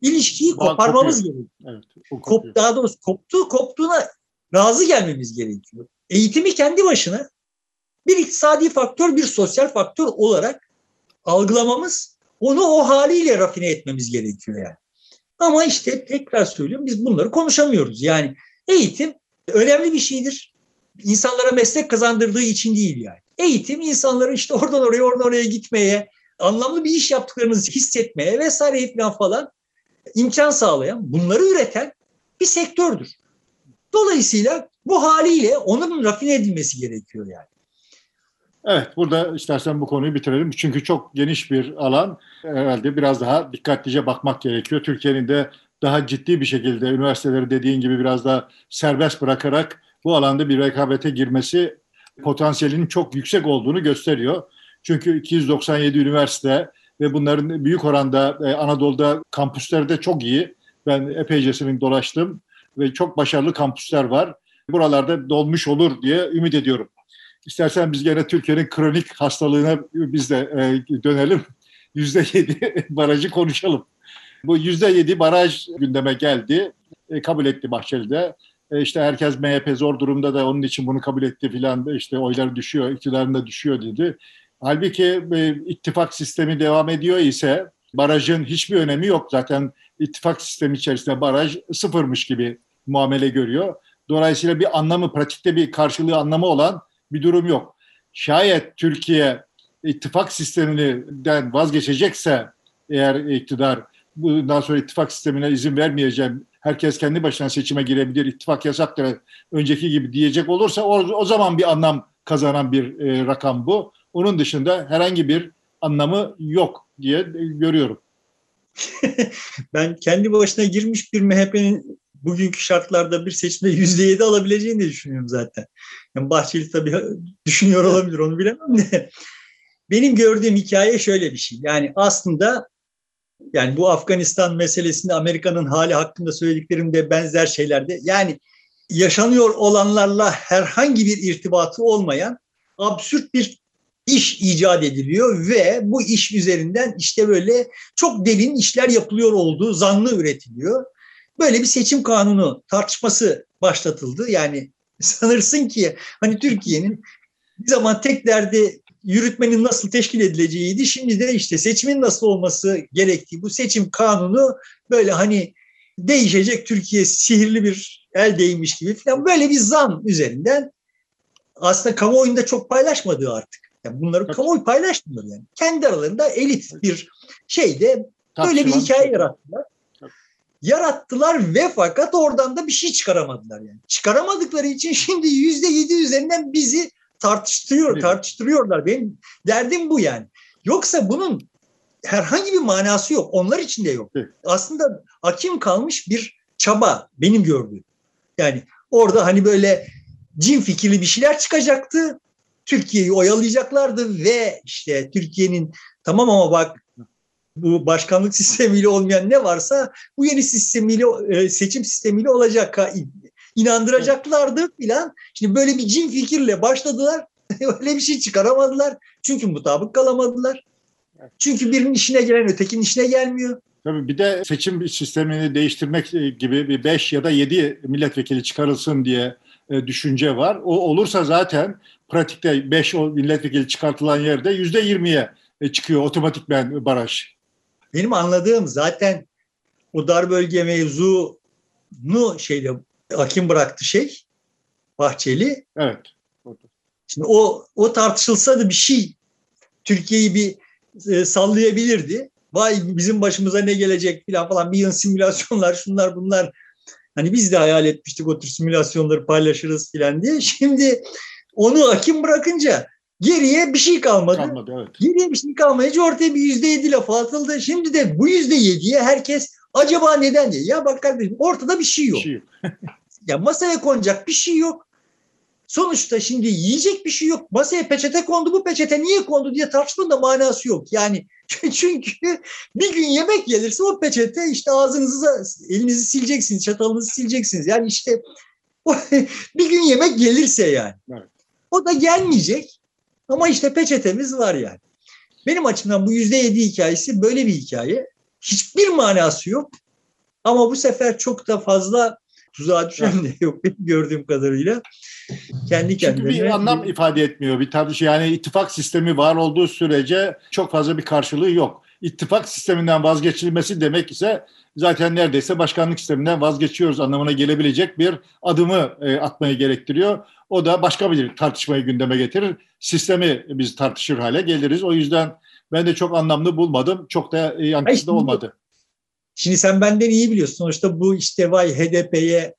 ilişkiyi Bağ koparmamız kopuyor. gerekiyor. Evet, Kop, daha doğrusu koptu, koptuğuna razı gelmemiz gerekiyor. Eğitimi kendi başına bir iktisadi faktör, bir sosyal faktör olarak algılamamız, onu o haliyle rafine etmemiz gerekiyor yani. Ama işte tekrar söylüyorum biz bunları konuşamıyoruz. Yani eğitim önemli bir şeydir. İnsanlara meslek kazandırdığı için değil yani. Eğitim insanları işte oradan oraya oradan oraya gitmeye, anlamlı bir iş yaptıklarını hissetmeye vesaire falan falan imkan sağlayan, bunları üreten bir sektördür. Dolayısıyla bu haliyle onun rafine edilmesi gerekiyor yani. Evet, burada istersen bu konuyu bitirelim. Çünkü çok geniş bir alan. Herhalde biraz daha dikkatlice bakmak gerekiyor. Türkiye'nin de daha ciddi bir şekilde üniversiteleri dediğin gibi biraz daha serbest bırakarak bu alanda bir rekabete girmesi potansiyelinin çok yüksek olduğunu gösteriyor. Çünkü 297 üniversite ve bunların büyük oranda e, Anadolu'da kampüsleri de çok iyi. Ben epeycesini dolaştım ve çok başarılı kampüsler var. Buralarda dolmuş olur diye ümit ediyorum. İstersen biz gene Türkiye'nin kronik hastalığına biz de e, dönelim. <laughs> Yüzde yedi <laughs> barajı konuşalım. Bu yüzde yedi baraj gündeme geldi. E, kabul etti Bahçeli'de. E, işte herkes MHP zor durumda da onun için bunu kabul etti filan. İşte oylar düşüyor, iktidarında düşüyor dedi. Halbuki e, ittifak sistemi devam ediyor ise barajın hiçbir önemi yok. Zaten ittifak sistemi içerisinde baraj sıfırmış gibi muamele görüyor. Dolayısıyla bir anlamı, pratikte bir karşılığı anlamı olan bir durum yok. Şayet Türkiye ittifak sisteminden vazgeçecekse eğer iktidar bundan sonra ittifak sistemine izin vermeyeceğim, herkes kendi başına seçime girebilir, ittifak yasaktır, önceki gibi diyecek olursa o, o zaman bir anlam kazanan bir e, rakam bu. Onun dışında herhangi bir anlamı yok diye görüyorum. <laughs> ben kendi başına girmiş bir MHP'nin bugünkü şartlarda bir seçimde <laughs> yüzde yedi alabileceğini de düşünüyorum zaten. Yani Bahçeli tabii <laughs> düşünüyor olabilir onu bilemem de. <laughs> Benim gördüğüm hikaye şöyle bir şey. Yani aslında yani bu Afganistan meselesinde Amerika'nın hali hakkında söylediklerimde benzer şeylerde yani yaşanıyor olanlarla herhangi bir irtibatı olmayan absürt bir iş icat ediliyor ve bu iş üzerinden işte böyle çok derin işler yapılıyor olduğu zanlı üretiliyor. Böyle bir seçim kanunu tartışması başlatıldı. Yani <laughs> sanırsın ki hani Türkiye'nin bir zaman tek derdi yürütmenin nasıl teşkil edileceğiydi. Şimdi de işte seçimin nasıl olması gerektiği bu seçim kanunu böyle hani değişecek Türkiye sihirli bir el değmiş gibi falan böyle bir zan üzerinden aslında kamuoyunda çok paylaşmadığı artık. Yani bunları Tabii. kamuoyu paylaşmıyor yani. Kendi aralarında elit bir şeyde böyle bir hikaye yarattılar. Yarattılar ve fakat oradan da bir şey çıkaramadılar yani. Çıkaramadıkları için <laughs> şimdi yüzde yedi üzerinden bizi tartıştırıyor, evet. tartıştırıyorlar. Benim derdim bu yani. Yoksa bunun herhangi bir manası yok. Onlar için de yok. Evet. Aslında hakim kalmış bir çaba benim gördüğüm. Yani orada hani böyle cin fikirli bir şeyler çıkacaktı. Türkiye'yi oyalayacaklardı ve işte Türkiye'nin tamam ama bak bu başkanlık <laughs> sistemiyle olmayan ne varsa bu yeni sistemiyle e, seçim sistemiyle olacak inandıracaklardı filan. Şimdi böyle bir cin fikirle başladılar. <laughs> Öyle bir şey çıkaramadılar. Çünkü mutabık kalamadılar. Çünkü birinin işine gelen ötekinin işine gelmiyor. Tabii bir de seçim sistemini değiştirmek gibi bir 5 ya da 7 milletvekili çıkarılsın diye e, düşünce var. O olursa zaten pratikte 5 milletvekili çıkartılan yerde %20'ye e, çıkıyor otomatikmen baraj. Benim anladığım zaten o dar bölge mevzunu şeyle hakim bıraktı şey Bahçeli. Evet. Şimdi o o tartışılsa da bir şey Türkiye'yi bir e, sallayabilirdi. Vay bizim başımıza ne gelecek falan falan bir yıl simülasyonlar şunlar bunlar. Hani biz de hayal etmiştik o tür simülasyonları paylaşırız falan diye. <laughs> Şimdi onu hakim bırakınca Geriye bir şey kalmadı. Kalmadı evet. Geriye bir şey kalmayınca ortaya bir yüzde yedi lafı atıldı. Şimdi de bu yüzde yediye herkes acaba neden diye. Ya bak kardeşim ortada bir şey yok. Bir şey yok. <laughs> Ya masaya konacak bir şey yok. Sonuçta şimdi yiyecek bir şey yok. Masaya peçete kondu. Bu peçete niye kondu diye tartışmanın da manası yok. Yani <laughs> çünkü bir gün yemek gelirse o peçete işte ağzınızı elinizi sileceksiniz, çatalınızı sileceksiniz. Yani işte <laughs> bir gün yemek gelirse yani. Evet. O da gelmeyecek. Ama işte peçetemiz var yani. Benim açımdan bu yüzde yedi hikayesi böyle bir hikaye. Hiçbir manası yok. Ama bu sefer çok da fazla tuzağa düşen de yok benim gördüğüm kadarıyla. Kendi Çünkü kendine. bir anlam ifade etmiyor. Bir tartış yani ittifak sistemi var olduğu sürece çok fazla bir karşılığı yok. İttifak sisteminden vazgeçilmesi demek ise zaten neredeyse başkanlık sisteminden vazgeçiyoruz anlamına gelebilecek bir adımı e, atmayı gerektiriyor. O da başka bir tartışmayı gündeme getirir. Sistemi biz tartışır hale geliriz. O yüzden ben de çok anlamlı bulmadım. Çok da e, yankısı da olmadı. Şimdi sen benden iyi biliyorsun. Sonuçta bu işte vay HDP'ye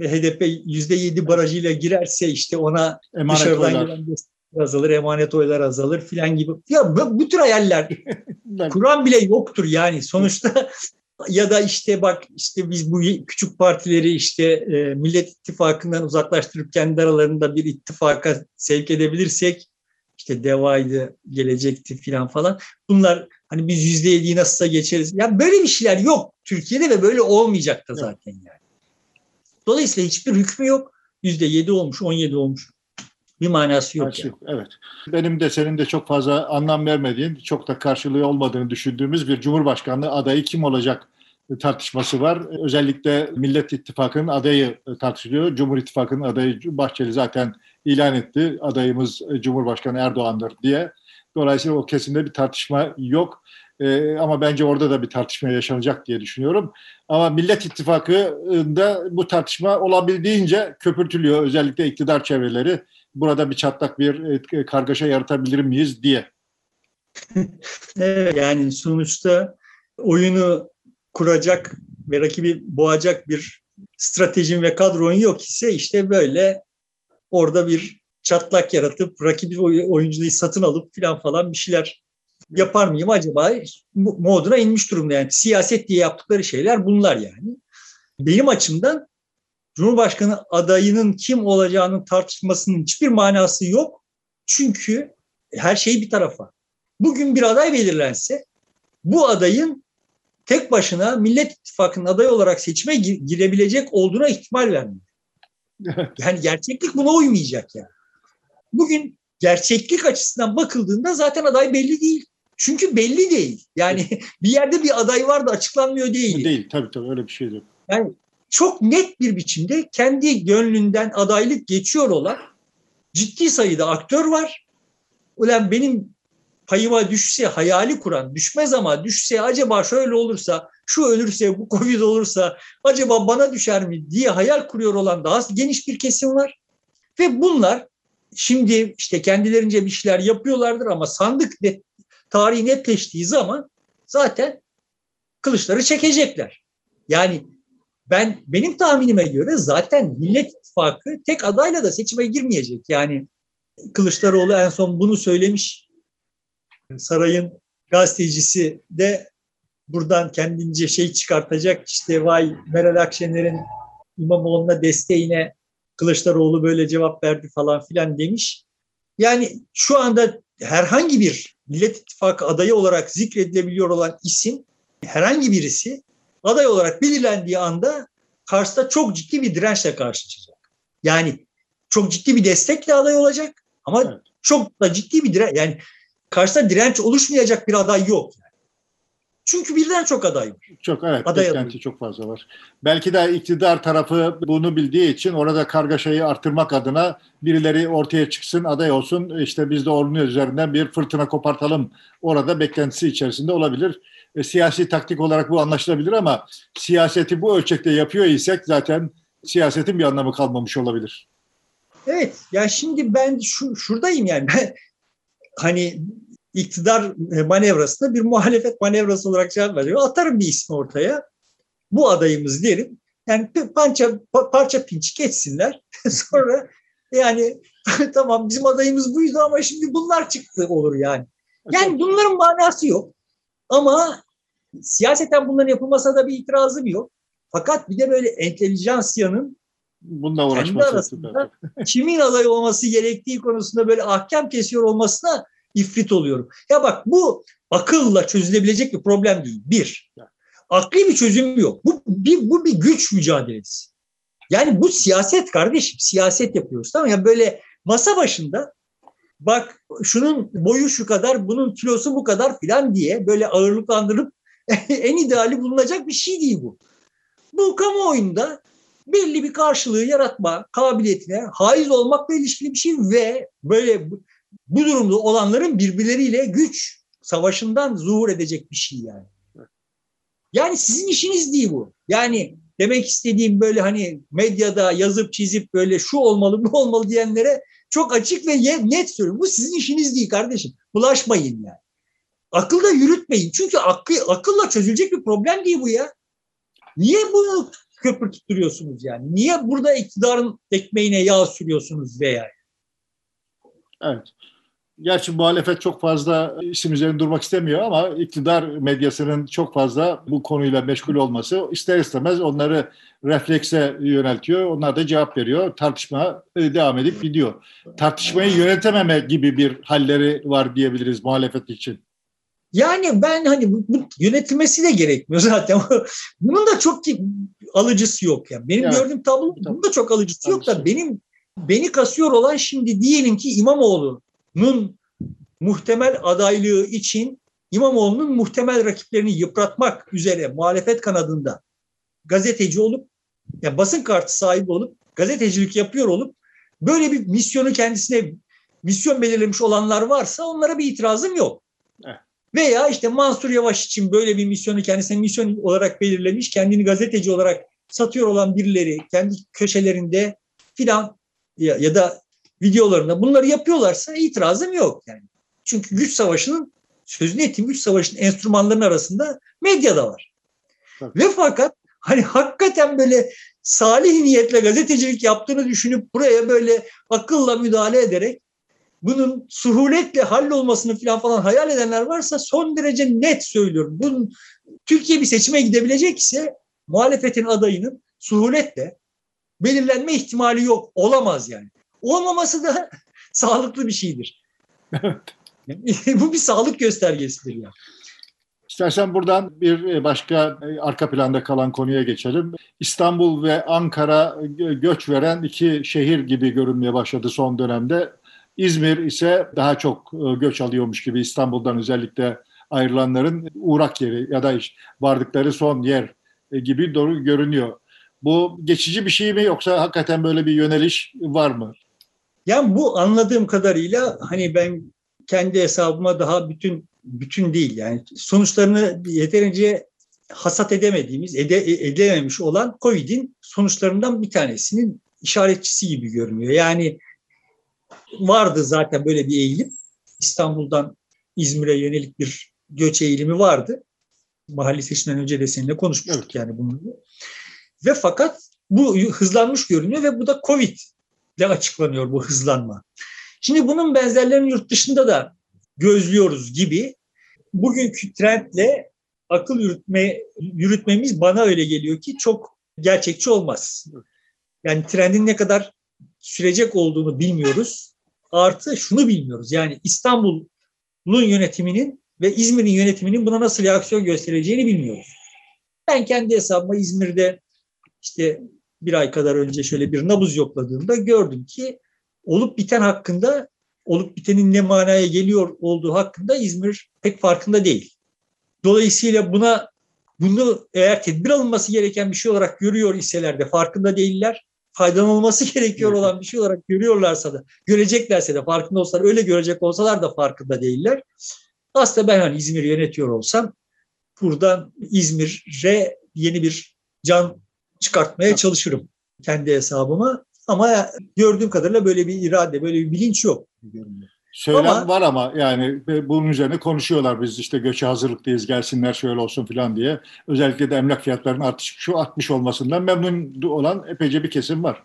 HDP yüzde yedi barajıyla girerse işte ona Emanet dışarıdan oylar. gelen azalır, emanet oylar azalır filan gibi. Ya bu, bu tür hayaller <laughs> Kur'an bile yoktur yani. Sonuçta ya da işte bak işte biz bu küçük partileri işte e, Millet İttifakı'ndan uzaklaştırıp kendi aralarında bir ittifaka sevk edebilirsek işte devaydı, gelecekti filan falan. Bunlar hani biz yüzde yediyi nasılsa geçeriz. Ya böyle bir şeyler yok Türkiye'de ve böyle olmayacak da zaten yani. Dolayısıyla hiçbir hükmü yok. Yüzde yedi olmuş, on yedi olmuş. Bir manası yok. Karşı- Yani. Evet. Benim de senin de çok fazla anlam vermediğin, çok da karşılığı olmadığını düşündüğümüz bir Cumhurbaşkanlığı adayı kim olacak tartışması var. Özellikle Millet İttifakı'nın adayı tartışılıyor. Cumhur İttifakı'nın adayı Bahçeli zaten ilan etti. Adayımız Cumhurbaşkanı Erdoğan'dır diye. Dolayısıyla o kesimde bir tartışma yok. Ee, ama bence orada da bir tartışma yaşanacak diye düşünüyorum. Ama Millet İttifakı'nda bu tartışma olabildiğince köpürtülüyor. Özellikle iktidar çevreleri burada bir çatlak bir e, kargaşa yaratabilir miyiz diye. <laughs> Evet, yani sonuçta oyunu kuracak ve rakibi boğacak bir stratejin ve kadron yok ise işte böyle orada bir çatlak yaratıp rakibi oy- oyuncuyu satın alıp filan falan bir şeyler yapar mıyım acaba Mo- moduna inmiş durumda yani siyaset diye yaptıkları şeyler bunlar yani. Benim açımdan Cumhurbaşkanı adayının kim olacağının tartışmasının hiçbir manası yok. Çünkü her şey bir tarafa. Bugün bir aday belirlense bu adayın tek başına Millet İttifakı'nın adayı olarak seçime gir- girebilecek olduğuna ihtimal vermiyor. Yani gerçeklik buna uymayacak yani. Bugün gerçeklik açısından bakıldığında zaten aday belli değil. Çünkü belli değil. Yani <laughs> bir yerde bir aday var da açıklanmıyor değil. Değil tabii tabii öyle bir şey yok. Yani çok net bir biçimde kendi gönlünden adaylık geçiyor olan ciddi sayıda aktör var. Ulan benim payıma düşse hayali kuran, düşmez ama düşse acaba şöyle olursa, şu ölürse, bu Covid olursa acaba bana düşer mi diye hayal kuruyor olan daha geniş bir kesim var. Ve bunlar şimdi işte kendilerince bir şeyler yapıyorlardır ama sandık net, tarihi netleştiği zaman zaten kılıçları çekecekler. Yani ben benim tahminime göre zaten Millet İttifakı tek adayla da seçime girmeyecek. Yani Kılıçdaroğlu en son bunu söylemiş. Sarayın gazetecisi de buradan kendince şey çıkartacak. İşte vay Meral Akşener'in İmamoğlu'na desteğine Kılıçdaroğlu böyle cevap verdi falan filan demiş. Yani şu anda herhangi bir Millet İttifakı adayı olarak zikredilebiliyor olan isim herhangi birisi aday olarak belirlendiği anda karşısında çok ciddi bir dirençle karşı çıkacak. Yani çok ciddi bir destekle aday olacak ama Evet. çok da ciddi bir direnç yani karşısında direnç oluşmayacak bir aday yok. Yani. Çünkü birden çok aday var. Çok evet Aday beklenti çok fazla var. Belki de iktidar tarafı bunu bildiği için orada kargaşayı artırmak adına birileri ortaya çıksın, aday olsun. İşte biz de onun üzerinden bir fırtına kopartalım. Orada beklentisi içerisinde olabilir. E, siyasi taktik olarak bu anlaşılabilir ama siyaseti bu ölçekte yapıyor isek zaten siyasetin bir anlamı kalmamış olabilir. Evet ya şimdi ben şu şuradayım yani ben hani iktidar e, manevrasında bir muhalefet manevrası olarak cevap veriyor. Atarım bir isim ortaya. Bu adayımız derim. Yani parça pa- parça pinçik etsinler. <laughs> Sonra Yani <laughs> tamam bizim adayımız buydu ama şimdi bunlar çıktı olur yani. Yani bunların manası yok. Ama siyaseten bunların yapılmasına da bir itirazım yok. Fakat bir de böyle entelijansiyanın Bununla kendi uğraşması. arasında kimin aday olması gerektiği konusunda böyle ahkam kesiyor olmasına ifrit oluyorum. Ya bak bu akılla çözülebilecek bir problem değil. Bir. Akli bir çözüm yok. Bu bir, bu bir güç mücadelesi. Yani bu siyaset kardeşim. Siyaset yapıyoruz tamam mı? Yani böyle masa başında bak şunun boyu şu kadar, bunun kilosu bu kadar filan diye böyle ağırlıklandırıp <laughs> en ideali bulunacak bir şey değil bu. Bu kamuoyunda belli bir karşılığı yaratma kabiliyetine haiz olmakla ilişkili bir şey ve böyle bu, durumda olanların birbirleriyle güç savaşından zuhur edecek bir şey yani. Yani sizin işiniz değil bu. Yani demek istediğim böyle hani medyada yazıp çizip böyle şu olmalı bu olmalı diyenlere çok açık ve net söylüyorum. Bu sizin işiniz değil kardeşim. Bulaşmayın yani. Akılda yürütmeyin. Çünkü akı, akılla çözülecek bir problem değil bu ya. Niye bunu köpürtüp duruyorsunuz yani? Niye burada iktidarın ekmeğine yağ sürüyorsunuz veya? Evet. Gerçi muhalefet çok fazla isim üzerinde durmak istemiyor ama iktidar medyasının çok fazla bu konuyla meşgul olması ister istemez onları reflekse yöneltiyor. Onlar da cevap veriyor. Tartışma devam edip gidiyor. Tartışmayı yönetememe gibi bir halleri var diyebiliriz muhalefet için. Yani ben hani bu, bu yönetilmesi de gerekmiyor <laughs> zaten. Bunun da çok alıcısı yok yani. Benim evet. gördüğüm tablo bunun da çok alıcısı yok da benim beni kasıyor olan şimdi diyelim ki İmamoğlu'nun muhtemel adaylığı için İmamoğlu'nun muhtemel rakiplerini yıpratmak üzere muhalefet kanadında gazeteci olup yani basın kartı sahibi olup gazetecilik yapıyor olup böyle bir misyonu kendisine misyon belirlemiş olanlar varsa onlara bir itirazım yok. Veya işte Mansur Yavaş için böyle bir misyonu kendisine misyon olarak belirlemiş, kendini gazeteci olarak satıyor olan birileri kendi köşelerinde filan ya, ya da videolarında bunları yapıyorlarsa itirazım yok yani. Çünkü güç savaşının sözünü ettiğim güç savaşının enstrümanlarının arasında medya da var. Tabii. Ve fakat hani hakikaten böyle salih niyetle gazetecilik yaptığını düşünüp buraya böyle akılla müdahale ederek bunun suhuletle hallolmasını falan falan hayal edenler varsa son derece net söylüyorum. Bunun Türkiye bir seçime gidebilecek ise muhalefetin adayının suhuletle belirlenme ihtimali yok. Olamaz yani. Olmaması da <laughs> sağlıklı bir şeydir. <laughs> Bu bir sağlık göstergesidir yani. İstersen buradan bir başka arka planda kalan konuya geçelim. İstanbul ve Ankara göç veren iki şehir gibi görünmeye başladı son dönemde. İzmir ise daha çok göç alıyormuş gibi İstanbul'dan özellikle ayrılanların uğrak yeri ya da vardıkları son yer gibi doğru görünüyor. Bu geçici bir şey mi yoksa hakikaten böyle bir yöneliş var mı? Yani bu anladığım kadarıyla hani ben kendi hesabıma daha bütün bütün değil yani sonuçlarını yeterince hasat edemediğimiz, ede, edememiş olan COVID'in sonuçlarından bir tanesinin işaretçisi gibi görünüyor. Yani vardı zaten böyle bir eğilim. İstanbul'dan İzmir'e yönelik bir göç eğilimi vardı. Mahalli seçimden önce de seninle konuşmuştuk evet. yani bunu. Ve fakat bu hızlanmış görünüyor ve bu da Covid ile açıklanıyor bu hızlanma. Şimdi bunun benzerlerini yurt dışında da gözlüyoruz gibi bugünkü trendle akıl yürütme yürütmemiz bana öyle geliyor ki çok gerçekçi olmaz. Yani trendin ne kadar sürecek olduğunu bilmiyoruz. Artı şunu bilmiyoruz. Yani İstanbul'un yönetiminin ve İzmir'in yönetiminin buna nasıl reaksiyon göstereceğini bilmiyoruz. Ben kendi hesabıma İzmir'de işte bir ay kadar önce şöyle bir nabız yokladığımda gördüm ki olup biten hakkında olup bitenin ne manaya geliyor olduğu hakkında İzmir pek farkında değil. Dolayısıyla buna bunu eğer tedbir alınması gereken bir şey olarak görüyor iseler de farkında değiller. Faydalanılması gerekiyor olan bir şey olarak görüyorlarsa da, göreceklerse de farkında olsalar, öyle görecek olsalar da farkında değiller. Aslında ben hani İzmir yönetiyor olsam buradan İzmir'e yeni bir can çıkartmaya çalışırım kendi hesabıma. Ama gördüğüm kadarıyla böyle bir irade, böyle bir bilinç yok. Söylen ama, var ama yani bunun üzerine konuşuyorlar biz işte göçe hazırlıklıyız gelsinler şöyle olsun falan diye. Özellikle de emlak fiyatlarının artış şu artmış olmasından memnun olan epeyce bir kesim var.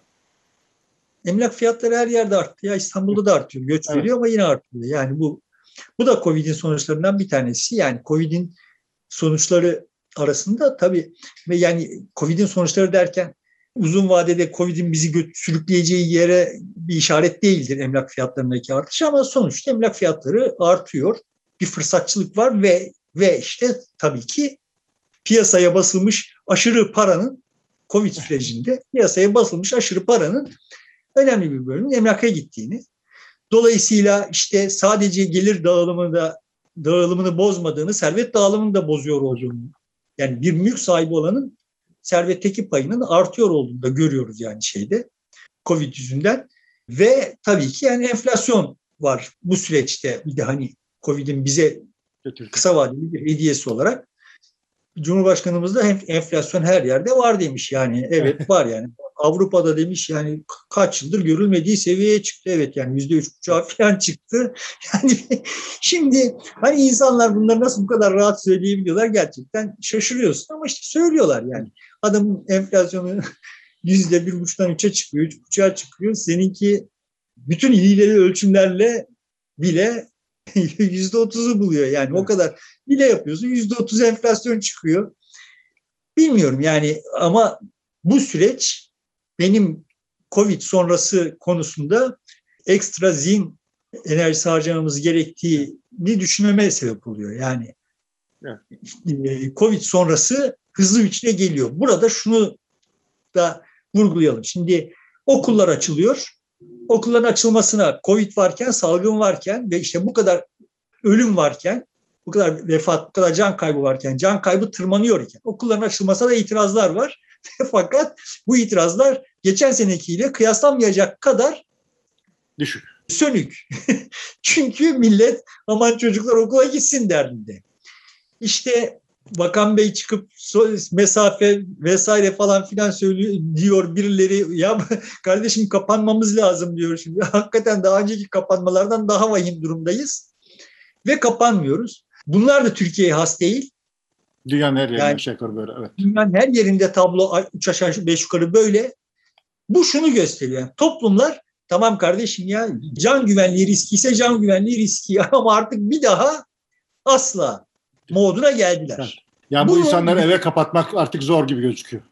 emlak fiyatları her yerde arttı. Ya İstanbul'da da artıyor. Göç evet. veriyor ama yine artıyor. Yani bu bu da Covid'in sonuçlarından bir tanesi. Yani Covid'in sonuçları arasında tabii ve yani Covid'in sonuçları derken uzun vadede Covid'in bizi sürükleyeceği yere bir işaret değildir emlak fiyatlarındaki artış ama sonuçta emlak fiyatları artıyor. Bir fırsatçılık var ve ve işte tabii ki piyasaya basılmış aşırı paranın Covid sürecinde piyasaya basılmış aşırı paranın önemli bir bölümün emlaka gittiğini. Dolayısıyla işte sadece gelir dağılımında dağılımını bozmadığını, servet dağılımını da bozuyor olduğunu. Yani bir mülk sahibi olanın servetteki payının artıyor olduğunu da görüyoruz yani şeyde Covid yüzünden. Ve tabii ki yani enflasyon var bu süreçte bir de hani Covid'in bize kısa vadeli bir hediyesi olarak Cumhurbaşkanımız da enflasyon her yerde var demiş yani. Evet <laughs> var yani. Avrupa'da demiş yani kaç yıldır görülmediği seviyeye çıktı. Evet yani yüzde üç buçuğa <laughs> falan çıktı. Yani <laughs> şimdi hani insanlar bunları nasıl bu kadar rahat söyleyebiliyorlar gerçekten şaşırıyorsun ama işte söylüyorlar yani. Adamın enflasyonu <laughs> yüzde bir buçuktan üçe çıkıyor, üç buçuğa çıkıyor. Seninki bütün hileli ölçümlerle bile yüzde otuzu buluyor yani o kadar bile yapıyorsun yüzde otuz enflasyon çıkıyor. Bilmiyorum yani ama bu süreç benim Covid sonrası konusunda ekstra zihin enerjisi harcamamız gerektiğini düşünmeme sebep oluyor. Yani evet. Covid sonrası hızlı biçimde geliyor. Burada şunu da vurgulayalım. Şimdi okullar açılıyor. Okulların açılmasına Covid varken, salgın varken ve işte bu kadar ölüm varken, bu kadar vefat, bu kadar can kaybı varken, can kaybı tırmanıyor iken okulların açılmasına da itirazlar var. <laughs> Fakat bu itirazlar geçen senekiyle kıyaslamayacak kadar düşük. Sönük. <laughs> Çünkü millet aman çocuklar okula gitsin derdinde. İşte Bakan Bey çıkıp mesafe vesaire falan filan söylüyor diyor birileri ya <laughs> kardeşim kapanmamız lazım diyor şimdi. Hakikaten daha önceki kapanmalardan daha vahim durumdayız ve kapanmıyoruz. Bunlar da Türkiye'ye has değil. Dünyanın her yerinde yani, aşağı yukarı böyle. Evet. Dünyanın her yerinde tablo üç aşağı beş yukarı böyle. Bu şunu gösteriyor. Yani toplumlar tamam kardeşim ya can güvenliği riski ise can güvenliği riski <laughs> ama artık bir daha asla moduna geldiler. Yani bunun, bu insanları eve kapatmak artık zor gibi gözüküyor.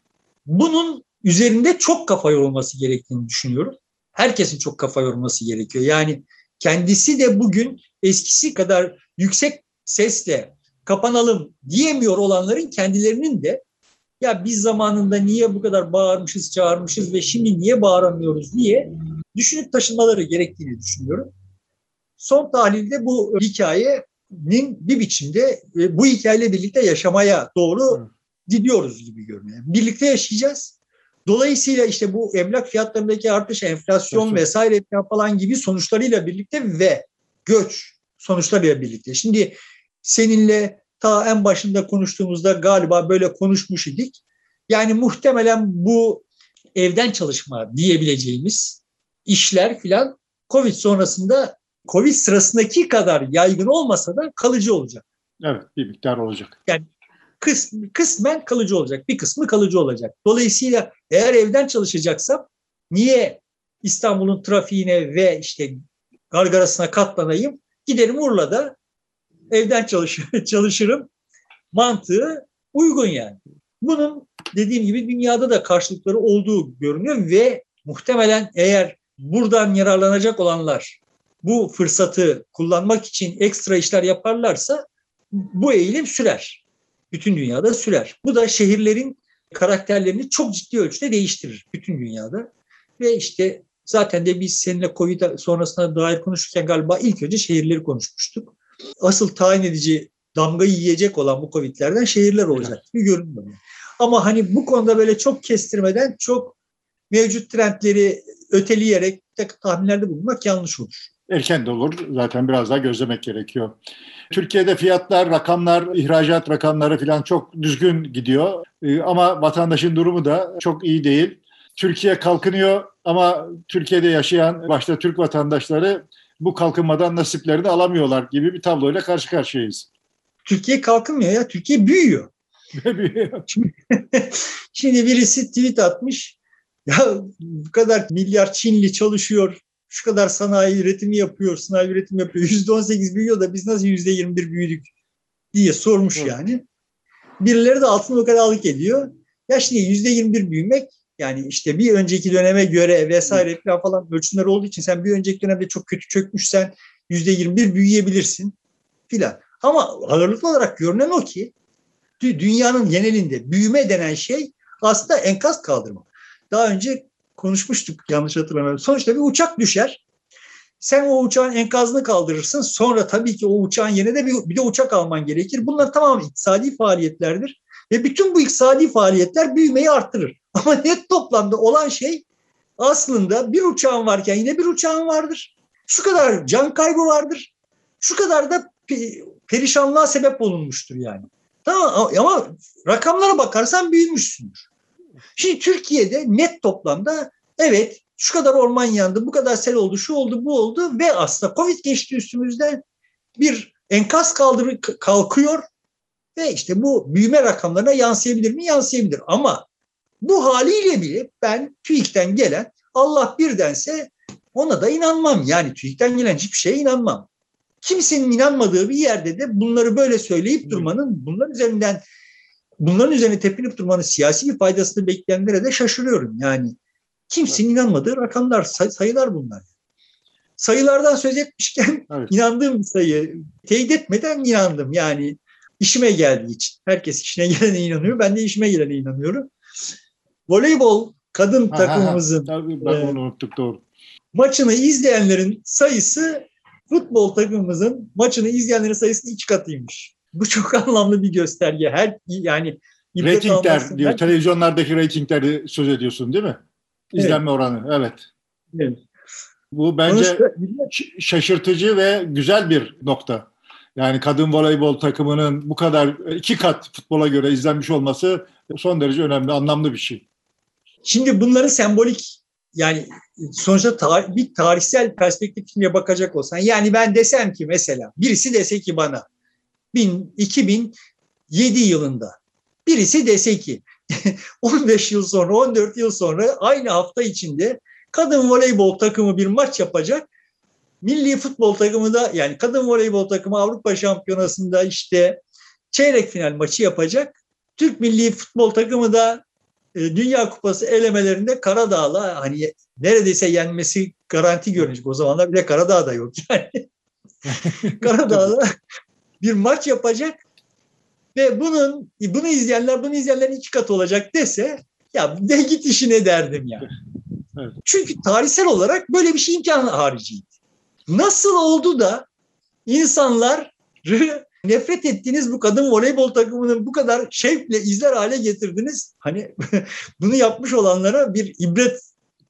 Bunun üzerinde çok kafa yorulması gerektiğini düşünüyorum. Herkesin çok kafa yorulması gerekiyor. Yani kendisi de bugün eskisi kadar yüksek sesle kapanalım diyemiyor olanların kendilerinin de ya biz zamanında niye bu kadar bağırmışız, çağırmışız ve şimdi niye bağıramıyoruz diye düşünüp taşınmaları gerektiğini düşünüyorum. Son tahlilde bu hikayenin bir biçimde e, bu hikayeyle birlikte yaşamaya doğru gidiyoruz gibi görünüyor. Birlikte yaşayacağız. Dolayısıyla işte bu emlak fiyatlarındaki artış, enflasyon vesaire falan gibi sonuçlarıyla birlikte ve göç sonuçlarıyla birlikte. Şimdi seninle ta en başında konuştuğumuzda galiba böyle konuşmuş idik. Yani muhtemelen bu evden çalışma diyebileceğimiz işler filan Covid sonrasında Covid sırasındaki kadar yaygın olmasa da kalıcı olacak. Evet bir miktar olacak. Yani kıs, kısmen kalıcı olacak. Bir kısmı kalıcı olacak. Dolayısıyla eğer evden çalışacaksam niye İstanbul'un trafiğine ve işte gargarasına katlanayım? Giderim Urla'da evden çalış <laughs> çalışırım mantığı uygun yani. Bunun dediğim gibi dünyada da karşılıkları olduğu görünüyor ve muhtemelen eğer buradan yararlanacak olanlar bu fırsatı kullanmak için ekstra işler yaparlarsa bu eğilim sürer. Bütün dünyada sürer. Bu da şehirlerin karakterlerini çok ciddi ölçüde değiştirir bütün dünyada. Ve işte zaten de biz seninle Covid sonrasına dair konuşurken galiba ilk önce şehirleri konuşmuştuk. Asıl tayin edici damgayı yiyecek olan bu Covid'lerden şehirler olacak bir görünüyor. Ama hani bu konuda böyle çok kestirmeden çok mevcut trendleri öteleyerek tahminlerde bulunmak yanlış olur. Erken de olur. Zaten biraz daha gözlemek gerekiyor. Türkiye'de fiyatlar, rakamlar, ihracat rakamları falan çok düzgün gidiyor. Ee, ama vatandaşın durumu da çok iyi değil. Türkiye kalkınıyor ama Türkiye'de yaşayan başta Türk vatandaşları bu kalkınmadan nasiplerini alamıyorlar gibi bir tabloyla karşı karşıyayız. Türkiye kalkınmıyor ya, Türkiye büyüyor. <laughs> büyüyor. Şimdi, <laughs> şimdi birisi tweet atmış. Ya bu kadar milyar Çinli çalışıyor, şu kadar sanayi üretimi yapıyor, sanayi üretimi yapıyor. Yüzde on sekiz büyüyor da biz nasıl yüzde yirmi bir büyüdük diye sormuş evet. yani. Birileri de altını o kadarlık ediyor. Ya şimdi yüzde yirmi bir büyümek yani işte bir önceki döneme göre vesaire falan ölçümler olduğu için sen bir önceki dönemde çok kötü çökmüşsen yüzde yirmi bir büyüyebilirsin filan. Ama ağırlıklı olarak görünen o ki dünyanın genelinde büyüme denen şey aslında enkaz kaldırma. Daha önce konuşmuştuk yanlış hatırlamıyorum. Sonuçta bir uçak düşer. Sen o uçağın enkazını kaldırırsın. Sonra tabii ki o uçağın yerine de bir, bir de uçak alman gerekir. Bunlar tamam iktisadi faaliyetlerdir. Ve bütün bu iktisadi faaliyetler büyümeyi arttırır. <laughs> Ama net toplamda olan şey aslında bir uçağın varken yine bir uçağın vardır. Şu kadar can kaybı vardır. Şu kadar da perişanlığa sebep olunmuştur yani. Tamam ama rakamlara bakarsan büyümüşsündür. Şimdi Türkiye'de net toplamda evet şu kadar orman yandı, bu kadar sel oldu, şu oldu, bu oldu ve aslında Covid geçti üstümüzden bir enkaz kaldırı kalkıyor ve işte bu büyüme rakamlarına yansıyabilir mi? Yansıyabilir. Ama bu haliyle bile ben TÜİK'ten gelen Allah birdense ona da inanmam. Yani TÜİK'ten gelen hiçbir şeye inanmam. Kimsenin inanmadığı bir yerde de bunları böyle söyleyip durmanın, bunlar üzerinden bunların üzerine tepinip durmanın siyasi bir faydasını bekleyenlere de şaşırıyorum. Yani kimsenin inanmadığı rakamlar, say- sayılar bunlar. Sayılardan söz etmişken evet. <laughs> inandığım sayı, teyit etmeden inandım. Yani işime geldiği için. Herkes işine <laughs> gelene inanıyor. Ben de işime gelene inanıyorum. Voleybol kadın ha, takımımızın ha, tabii, ben e, onu unuttuk doğru. maçını izleyenlerin sayısı futbol takımımızın maçını izleyenlerin sayısının iki katıymış. Bu çok <laughs> anlamlı bir gösterge. Her yani Ratingler diyor. Televizyonlardaki reytingleri söz ediyorsun değil mi? İzlenme evet. oranı. Evet. Evet. Bu bence şaşırtıcı ve güzel bir nokta. Yani kadın voleybol takımının bu kadar iki kat futbola göre izlenmiş olması son derece önemli, anlamlı bir şey. Şimdi bunların sembolik yani sonuçta tar- bir tarihsel perspektifine bakacak olsan yani ben desem ki mesela birisi dese ki bana 2007 yılında birisi dese ki <laughs> 15 yıl sonra 14 yıl sonra aynı hafta içinde kadın voleybol takımı bir maç yapacak. Milli futbol takımı da yani kadın voleybol takımı Avrupa Şampiyonası'nda işte çeyrek final maçı yapacak. Türk milli futbol takımı da e, Dünya Kupası elemelerinde Karadağ'la hani neredeyse yenmesi garanti görünecek. O zamanlar bile Karadağ da yok yani. <laughs> Karadağ'la bir maç yapacak ve bunun bunu izleyenler bunu izleyenlerin iki katı olacak dese ya de git işine derdim yani. Evet. Çünkü tarihsel olarak böyle bir şey imkanı hariciydi. Nasıl oldu da insanlar nefret ettiğiniz bu kadın voleybol takımının bu kadar şevkle izler hale getirdiniz. Hani <laughs> bunu yapmış olanlara bir ibret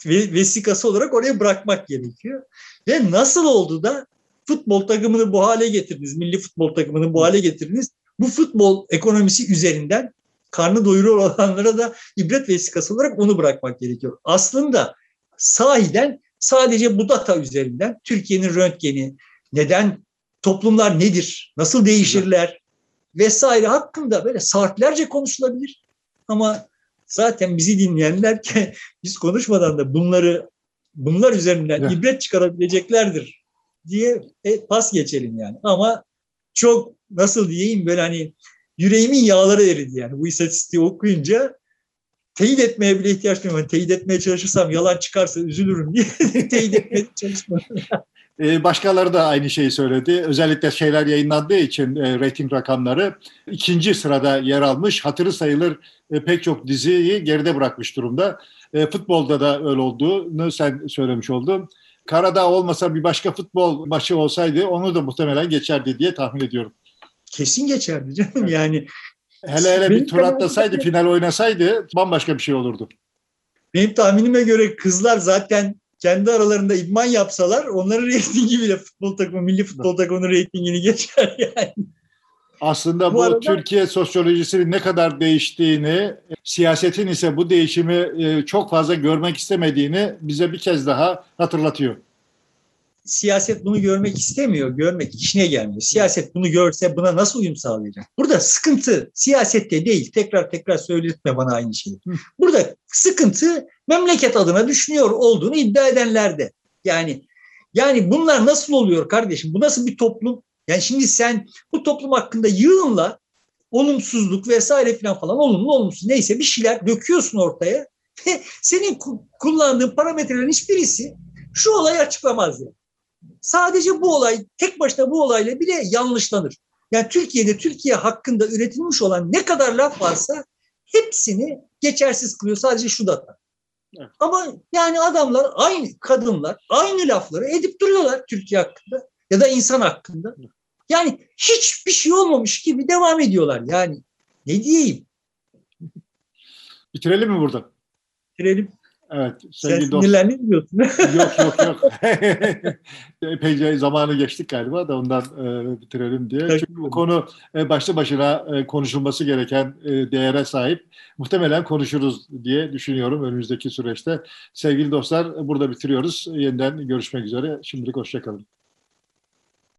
vesikası olarak oraya bırakmak gerekiyor. Ve nasıl oldu da futbol takımını bu hale getirdiniz, milli futbol takımını bu hale getirdiniz. Bu futbol ekonomisi üzerinden karnı doyuruyor olanlara da ibret vesikası olarak onu bırakmak gerekiyor. Aslında sahiden sadece bu data üzerinden Türkiye'nin röntgeni, neden toplumlar nedir, nasıl değişirler vesaire hakkında böyle saatlerce konuşulabilir. Ama zaten bizi dinleyenler ki <laughs> biz konuşmadan da bunları bunlar üzerinden ya. ibret çıkarabileceklerdir diye e, pas geçelim yani. Ama çok nasıl diyeyim böyle hani yüreğimin yağları eridi yani bu istatistiği okuyunca teyit etmeye bile ihtiyaç duymuyorum. Teyit etmeye çalışırsam yalan çıkarsa üzülürüm diye <laughs> teyit etmeye çalışmadım. <laughs> Ee, başkaları da aynı şeyi söyledi. Özellikle şeyler yayınlandığı için e, rating rakamları ikinci sırada yer almış. Hatırı sayılır e, pek çok diziyi geride bırakmış durumda. E, futbolda da öyle olduğunu sen söylemiş oldun. Karadağ olmasa bir başka futbol maçı olsaydı onu da muhtemelen geçerdi diye tahmin ediyorum. Kesin geçerdi canım yani. Hele hele bir tur atlasaydı, final oynasaydı bambaşka bir şey olurdu. Benim tahminime göre kızlar zaten kendi aralarında idman yapsalar onların <laughs> reytingi bile futbol takımı, milli futbol takımının reytingini geçer <laughs> yani. Aslında bu, bu arada, Türkiye sosyolojisinin ne kadar değiştiğini, siyasetin ise bu değişimi e, çok fazla görmek istemediğini bize bir kez daha hatırlatıyor. Siyaset bunu görmek istemiyor, görmek işine gelmiyor. Siyaset bunu görse buna nasıl uyum sağlayacak? Burada sıkıntı siyasette değil. Tekrar tekrar söyletme bana aynı şeyi. Burada sıkıntı memleket adına düşünüyor olduğunu iddia edenlerde. Yani yani bunlar nasıl oluyor kardeşim? Bu nasıl bir toplum? Yani şimdi sen bu toplum hakkında yığınla olumsuzluk vesaire falan falan olumlu olumsuz neyse bir şeyler döküyorsun ortaya. <laughs> Senin kullandığın parametrelerin hiçbirisi şu olayı açıklamaz yani. Sadece bu olay, tek başına bu olayla bile yanlışlanır. Yani Türkiye'de Türkiye hakkında üretilmiş olan ne kadar laf varsa hepsini geçersiz kılıyor sadece şu data. Evet. Ama yani adamlar aynı kadınlar aynı lafları edip duruyorlar Türkiye hakkında ya da insan hakkında. Yani hiçbir şey olmamış gibi devam ediyorlar. Yani ne diyeyim? Bitirelim mi burada? Bitirelim. Evet. Sen sinirlendin mi diyorsun? yok yok yok. <laughs> <laughs> Epeyce zamanı geçtik galiba da ondan e, bitirelim diye. Çünkü bu konu e, başlı başına e, konuşulması gereken e, değere sahip. Muhtemelen konuşuruz diye düşünüyorum önümüzdeki süreçte. Sevgili dostlar burada bitiriyoruz. Yeniden görüşmek üzere. Şimdilik hoşçakalın.